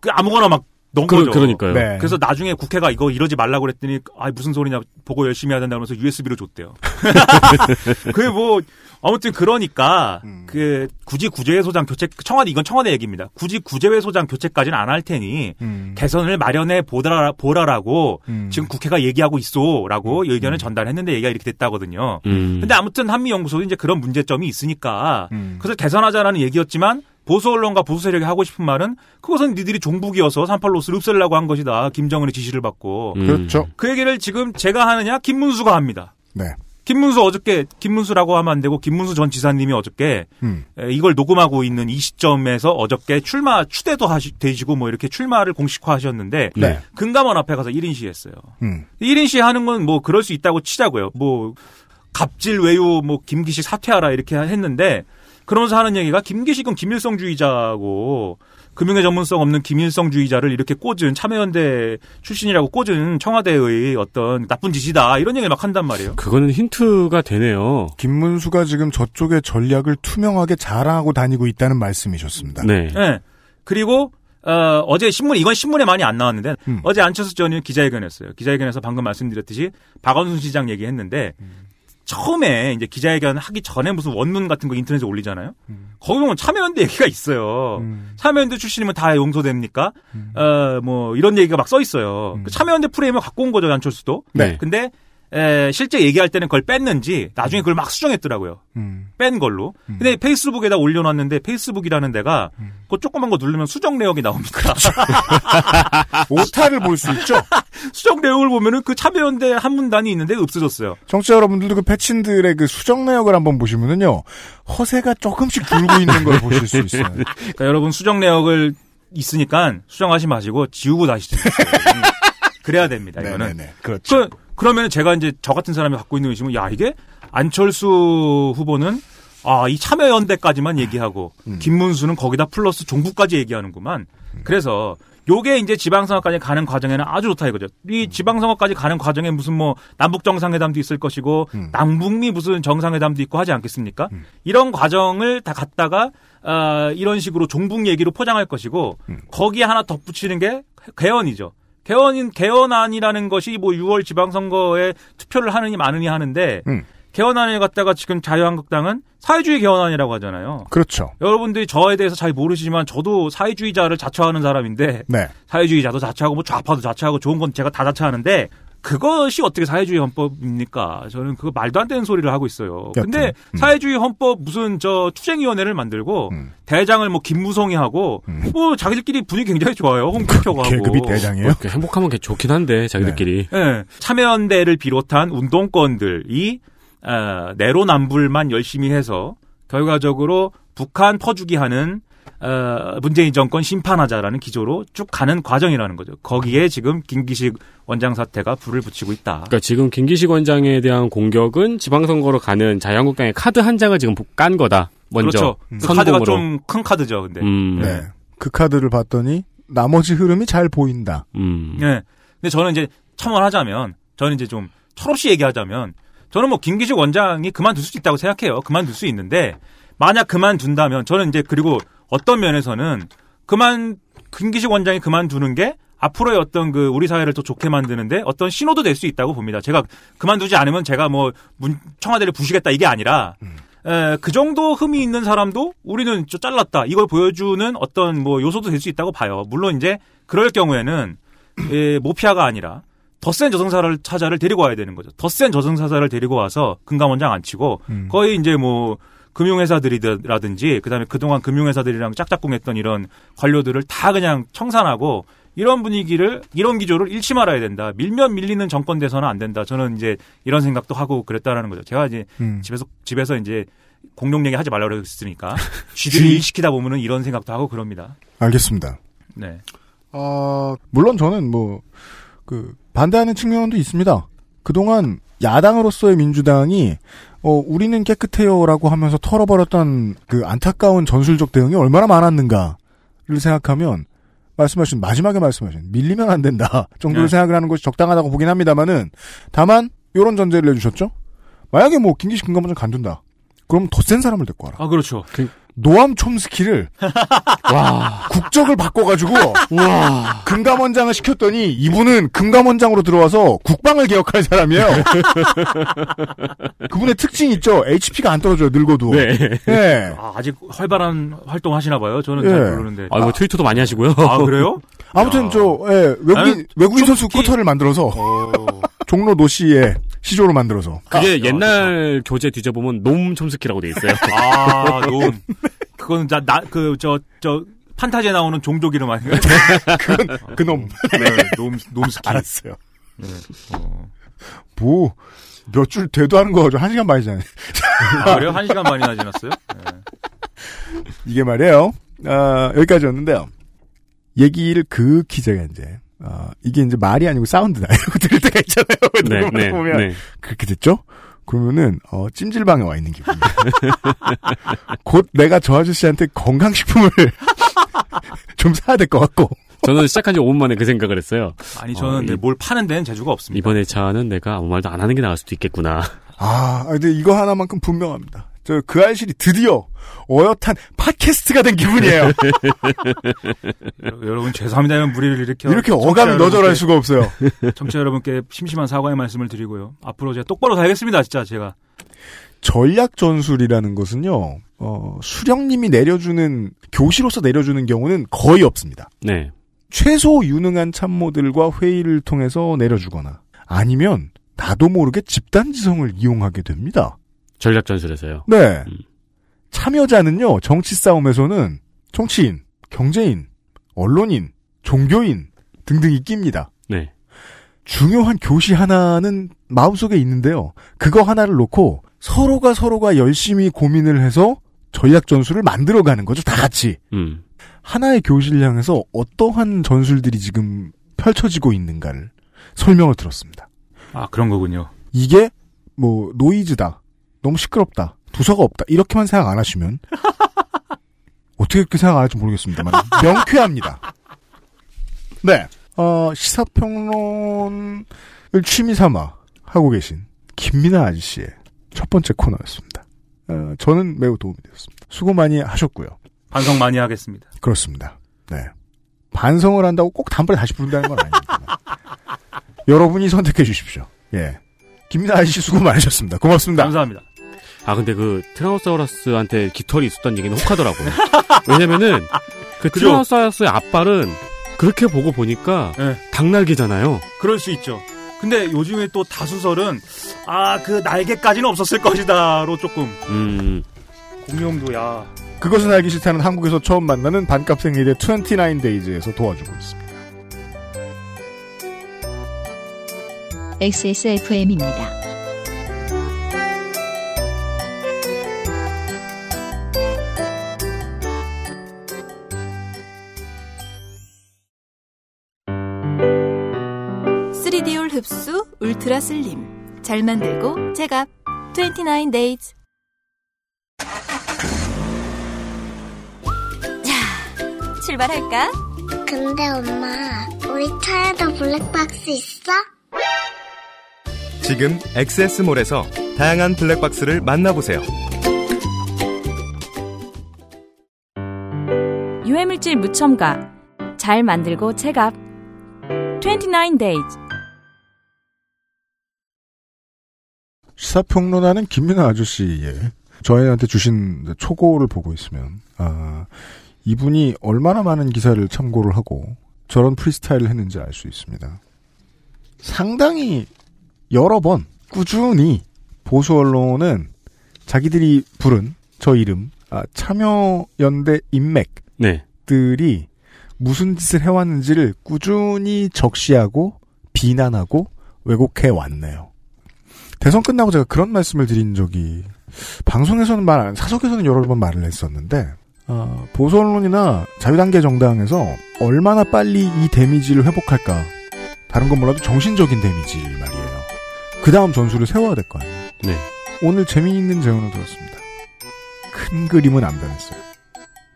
그 아무거나 막 넣은 그- 거죠. 그러니까요. 네. 그래서 나중에 국회가 이거 이러지 말라고 그랬더니 아 무슨 소리냐 보고 열심히 해야 된다 그러면서 USB로 줬대요. 그게 뭐 아무튼 그러니까 음. 그 굳이 구제회 소장 교체 청와대 이건 청와대 얘기입니다. 굳이 구제회 소장 교체까지는 안 할 테니 음. 개선을 마련해 보라 보라라고 음. 지금 국회가 얘기하고 있어라고 의견을 전달했는데 얘기가 이렇게 됐다거든요. 음. 근데 아무튼 한미 연구소도 이제 그런 문제점이 있으니까 음. 그래서 개선하자라는 얘기였지만 보수 언론과 보수 세력이 하고 싶은 말은 그것은 니들이 종북이어서 38로스를 없애려고 한 것이다. 김정은의 지시를 받고. 음. 그렇죠. 그 얘기를 지금 제가 하느냐 김문수가 합니다. 네. 김문수 어저께 김문수라고 하면 안 되고 김문수 전 지사님이 어저께 음. 에, 이걸 녹음하고 있는 이 시점에서 어저께 출마 추대도 하시, 되시고 뭐 이렇게 출마를 공식화하셨는데 네. 금감원 앞에 가서 1인 시했어요. 음. 1인 시 하는 건 뭐 그럴 수 있다고 치자고요. 뭐 갑질 외유 뭐 김기식 사퇴하라 이렇게 했는데 그러면서 하는 얘기가 김기식은 김일성주의자고 금융의 전문성 없는 김일성주의자를 이렇게 꽂은 참여연대 출신이라고 꽂은 청와대의 어떤 나쁜 짓이다 이런 얘기를 막 한단 말이에요. 그거는 힌트가 되네요. 김문수가 지금 저쪽의 전략을 투명하게 자랑하고 다니고 있다는 말씀이셨습니다. 네. 예. 그리고 어, 어제 신문 이건 신문에 많이 안 나왔는데 음. 어제 안철수 전 의원 기자회견했어요. 기자회견에서 방금 말씀드렸듯이 박원순 시장 얘기했는데 처음에 이제 기자회견 하기 전에 무슨 원문 같은 거 인터넷에 올리잖아요. 거기 보면 참여연대 얘기가 있어요. 음. 참여연대 출신이면 다 용서됩니까? 어, 뭐 이런 얘기가 막 써 있어요. 그 참여연대 프레임을 갖고 온 거죠 안철수도. 네. 근데 에, 실제 얘기할 때는 그걸 뺐는지 나중에 그걸 막 수정했더라고요. 음. 뺀 걸로. 근데 페이스북에다 올려놨는데 페이스북이라는 데가 그 조그만 거 누르면 수정 내역이 나옵니다. 오타를 볼 수 있죠. 수정 내역을 보면은 그 참여연대 한 문단이 있는데 없어졌어요. 청취자 여러분들도 그 패친들의 그 수정 내역을 한번 보시면은요 허세가 조금씩 줄고 있는 걸 보실 수 있어요. 그러니까 여러분 수정 내역을 있으니까 수정하지 마시고 지우고 다시. 음. 그래야 됩니다. 이거는. 네네네. 그렇죠. 그, 그러면 제가 이제 저 같은 사람이 갖고 있는 의심은 야 이게 안철수 후보는 아, 이 참여연대까지만 얘기하고 음. 김문수는 거기다 플러스 종부까지 얘기하는구만. 그래서 요게 이제 지방선거까지 가는 과정에는 아주 좋다 이거죠. 이 지방선거까지 가는 과정에 무슨 뭐 남북 정상회담도 있을 것이고 남북미 무슨 정상회담도 있고 하지 않겠습니까? 이런 과정을 다 갖다가 아, 이런 식으로 종북 얘기로 포장할 것이고 거기에 하나 덧붙이는 게 개헌이죠. 개헌인 개헌안이라는 것이 뭐 6월 지방선거에 투표를 하느니 마느니 하는데 음. 개헌안을 갖다가 지금 자유한국당은 사회주의 개헌안이라고 하잖아요. 그렇죠. 여러분들이 저에 대해서 잘 모르시지만 저도 사회주의자를 자처하는 사람인데 네. 사회주의자도 자처하고 뭐 좌파도 자처하고 좋은 건 제가 다 자처하는데 그것이 어떻게 사회주의 헌법입니까? 저는 그거 말도 안 되는 소리를 하고 있어요. 근데 여튼, 음. 사회주의 헌법 무슨 저 투쟁위원회를 만들고 대장을 뭐 김무성이 하고 뭐 자기들끼리 분위기 굉장히 좋아요. 홍준표가 하고 계급이 대장이에요? 그 행복하면 게 좋긴 한데 자기들끼리. 예, 참여연대를 비롯한 운동권들이 어, 내로남불만 열심히 해서 결과적으로 북한 퍼주기 하는 어, 문재인 정권 심판하자라는 기조로 쭉 가는 과정이라는 거죠. 거기에 지금 김기식 원장 사태가 불을 붙이고 있다. 그러니까 지금 김기식 원장에 대한 공격은 지방선거로 가는 자유한국당의 카드 한 장을 지금 깐 거다. 먼저 그렇죠. 그 선동으로. 카드가 좀 큰 카드죠. 근데. 음. 네. 그 카드를 봤더니 나머지 흐름이 잘 보인다. 음. 네. 근데 저는 이제 첨언하자면 저는 이제 좀 철없이 얘기하자면 저는 뭐 김기식 원장이 그만둘 수 있다고 생각해요. 그만둘 수 있는데 만약 그만둔다면 저는 이제 그리고 어떤 면에서는 그만 김기식 원장이 그만두는 게 앞으로의 어떤 그 우리 사회를 더 좋게 만드는데 어떤 신호도 될 수 있다고 봅니다. 제가 그만두지 않으면 제가 뭐 문, 청와대를 부시겠다 이게 아니라 에, 그 정도 흠이 있는 사람도 우리는 저 잘랐다 이걸 보여주는 어떤 뭐 요소도 될 수 있다고 봐요. 물론 이제 그럴 경우에는 에, 모피아가 아니라 더 센 저승사를 차자를 데리고 와야 되는 거죠. 더 센 저승사자를 데리고 와서 금감원장 안 치고 거의 이제 뭐 금융회사들이라든지 그다음에 그동안 금융회사들이랑 짝짝꿍했던 이런 관료들을 다 그냥 청산하고 이런 분위기를 이런 기조를 잃지 말아야 된다. 밀면 밀리는 정권 돼서는 안 된다. 저는 이제 이런 생각도 하고 그랬다라는 거죠. 제가 이제 음. 집에서 집에서 이제 공룡 얘기 하지 말라고 그랬으니까 쥐들이 일 시키다 보면은 이런 생각도 하고 그럽니다. 알겠습니다. 네. 어, 물론 저는 뭐, 그, 반대하는 측면도 있습니다. 그동안 야당으로서의 민주당이, 어, 우리는 깨끗해요라고 하면서 털어버렸던 그 안타까운 전술적 대응이 얼마나 많았는가를 생각하면, 말씀하신, 마지막에 말씀하신, 밀리면 안 된다 정도로 네. 생각을 하는 것이 적당하다고 보긴 합니다만은, 다만, 요런 전제를 내주셨죠? 만약에 뭐, 김기식 금감원장 간둔다. 그럼 더 센 사람을 데리고 와라. 아 그렇죠. 노암 촘스키를 와 국적을 바꿔가지고 와 금감원장을 시켰더니 이분은 금감원장으로 들어와서 국방을 개혁할 사람이에요. 그분의 특징이 있죠. HP가 안 떨어져요. 늙어도. 네. 예. 아, 아직 활발한 활동 하시나 봐요. 저는 예. 잘 모르는데. 아, 뭐 트위터도 많이 하시고요. 아, 그래요? 아무튼 저 예, 외국인 외국인 선수 쿼터를 만들어서 종로 노시에 시조를 만들어서 그게 옛날 교재 뒤져보면 놈 촘스키라고 돼 있어요. 아, 논. 그건 나, 나, 그, 저, 저, 판타지에 나오는 종족 이름 아닌가요? 그건 그놈. 네, 놈, 놈스키. 알았어요. 네. 어. 뭐 몇줄 대도 하는 거 가지고 한 시간 반이잖아요. 아, 그래요? 한 시간 반이나 지났어요? 네. 이게 말이에요. 아, 여기까지였는데요. 얘기를 극히 제가 이제 아, 이게 이제 말이 아니고 사운드다 이러고 들을 때가 있잖아요. 네, 네, 보면 네. 그렇게 됐죠? 그러면은 어, 찜질방에 와 있는 기분이에요. 곧 내가 저 아저씨한테 건강식품을 좀 사야 될 것 같고 저는 시작한 지 5분 만에 그 생각을 했어요. 아니, 저는 어, 근데 이- 뭘 파는 데는 재주가 없습니다. 이번에 차는 내가 아무 말도 안 하는 게 나을 수도 있겠구나. 아, 근데 이거 하나만큼 분명합니다. 저 그 알실이 드디어 어엿한 팟캐스트가 된 기분이에요. 여- 여러분, 죄송합니다. 이런 무리를 일으켜. 이렇게 어감이 너절할 수가 없어요. 청취자 여러분께 심심한 사과의 말씀을 드리고요. 앞으로 제가 똑바로 살겠습니다. 진짜 제가. 전략 전술이라는 것은요, 어, 수령님이 내려주는, 교시로서 내려주는 경우는 거의 없습니다. 네. 최소 유능한 참모들과 회의를 통해서 내려주거나, 아니면, 나도 모르게 집단지성을 이용하게 됩니다. 전략 전술에서요. 네. 참여자는요, 정치 싸움에서는 정치인, 경제인, 언론인, 종교인 등등이 낍니다. 네. 중요한 교시 하나는 마음속에 있는데요. 그거 하나를 놓고 서로가 서로가 열심히 고민을 해서 전략 전술을 만들어가는 거죠. 다 같이. 음. 하나의 교실을 향해서 어떠한 전술들이 지금 펼쳐지고 있는가를 설명을 들었습니다. 아, 그런 거군요. 이게 뭐 노이즈다. 너무 시끄럽다. 두서가 없다. 이렇게만 생각 안 하시면 어떻게 그렇게 생각 안 할지 모르겠습니다만 명쾌합니다. 네. 어, 시사평론을 취미 삼아 하고 계신 김민아 아저씨의 첫 번째 코너였습니다. 어, 저는 매우 도움이 되었습니다. 수고 많이 하셨고요. 반성 많이 하겠습니다. 그렇습니다. 네. 반성을 한다고 꼭 단번에 다시 부른다는 건 아닙니다. 여러분이 선택해 주십시오. 예. 김민아 아저씨 수고 많으셨습니다. 고맙습니다. 감사합니다. 아 근데 그 티라노사우루스한테 깃털이 있었다는 얘기는 혹하더라고요. 왜냐면은 그 그죠? 티라노사우루스의 앞발은 그렇게 보고 보니까 네. 닭날개잖아요. 그럴 수 있죠. 근데 요즘에 또 다수설은 아 그 날개까지는 없었을 것이다로 조금 음. 공룡도 야. 그것은 알기 싫다는 한국에서 처음 만나는 반값 생리대 29Days에서 도와주고 있습니다. XSFM입니다. 3D 올 흡수 ultra slim 잘 만들고 제갑 29 days 자 출발할까? 근데 엄마, 우리 차에도 블랙박스 있어? 지금 엑세스몰에서 다양한 블랙박스를 만나보세요. 유해물질 무첨가 잘 만들고 체갑 29 days 시사평론하는 김민아 아저씨의 저희한테 주신 초고를 보고 있으면 아, 이분이 얼마나 많은 기사를 참고를 하고 저런 프리스타일을 했는지 알 수 있습니다. 상당히 여러 번 꾸준히 보수 언론은 자기들이 부른 저 이름 아, 참여연대 인맥들이 네. 무슨 짓을 해왔는지를 꾸준히 적시하고 비난하고 왜곡해 왔네요. 대선 끝나고 제가 그런 말씀을 드린 적이 방송에서는 말 안, 사석에서는 여러 번 말을 했었는데 어, 보수 언론이나 자유단계 정당에서 얼마나 빨리 이 데미지를 회복할까 다른 건 몰라도 정신적인 데미지를 말이에요. 그 다음 전술을 세워야 될 거 아니에요. 네. 오늘 재미있는 제언을 들었습니다. 큰 그림은 안 변했어요.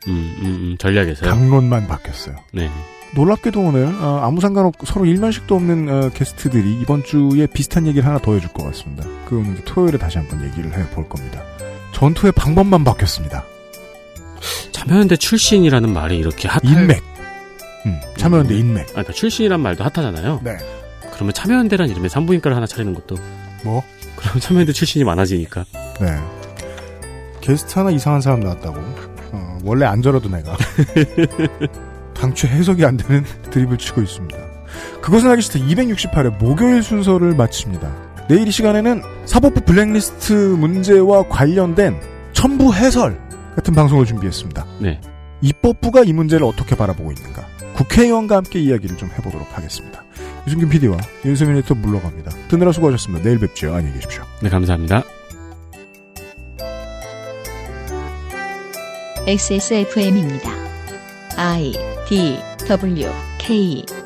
음, 음, 음, 전략에서요. 당론만 바뀌었어요. 네. 놀랍게도 오늘 어, 아무 상관없고 서로 일면식도 없는 어, 게스트들이 이번 주에 비슷한 얘기를 하나 더 해줄 것 같습니다. 이제 토요일에 다시 한번 얘기를 해볼 겁니다. 전투의 방법만 바뀌었습니다. 참여연대 출신이라는 말이 이렇게 핫할... 인맥. 음, 참여연대 인맥. 아, 그러니까 출신이란 말도 핫하잖아요. 네. 그러면 참여연대란 이름의 산부인과를 하나 차리는 것도 뭐? 그럼 참여연대 출신이 많아지니까. 네. 게스트 하나 이상한 사람 나왔다고. 어, 원래 안 저러던 애가. 당초 해석이 안 되는 드립을 치고 있습니다. 그것은 알기 싫다 268회 목요일 순서를 마칩니다. 내일 이 시간에는 사법부 블랙리스트 문제와 관련된 첨부 해설 같은 방송을 준비했습니다. 네. 입법부가 이 문제를 어떻게 바라보고 있는가. 국회의원과 함께 이야기를 좀 해보도록 하겠습니다. 유승균 PD와 윤세민 에디터 물러갑니다. 듣느라 수고하셨습니다. 내일 뵙죠. 안녕히 계십시오. 네, 감사합니다. XSFM입니다. I D W K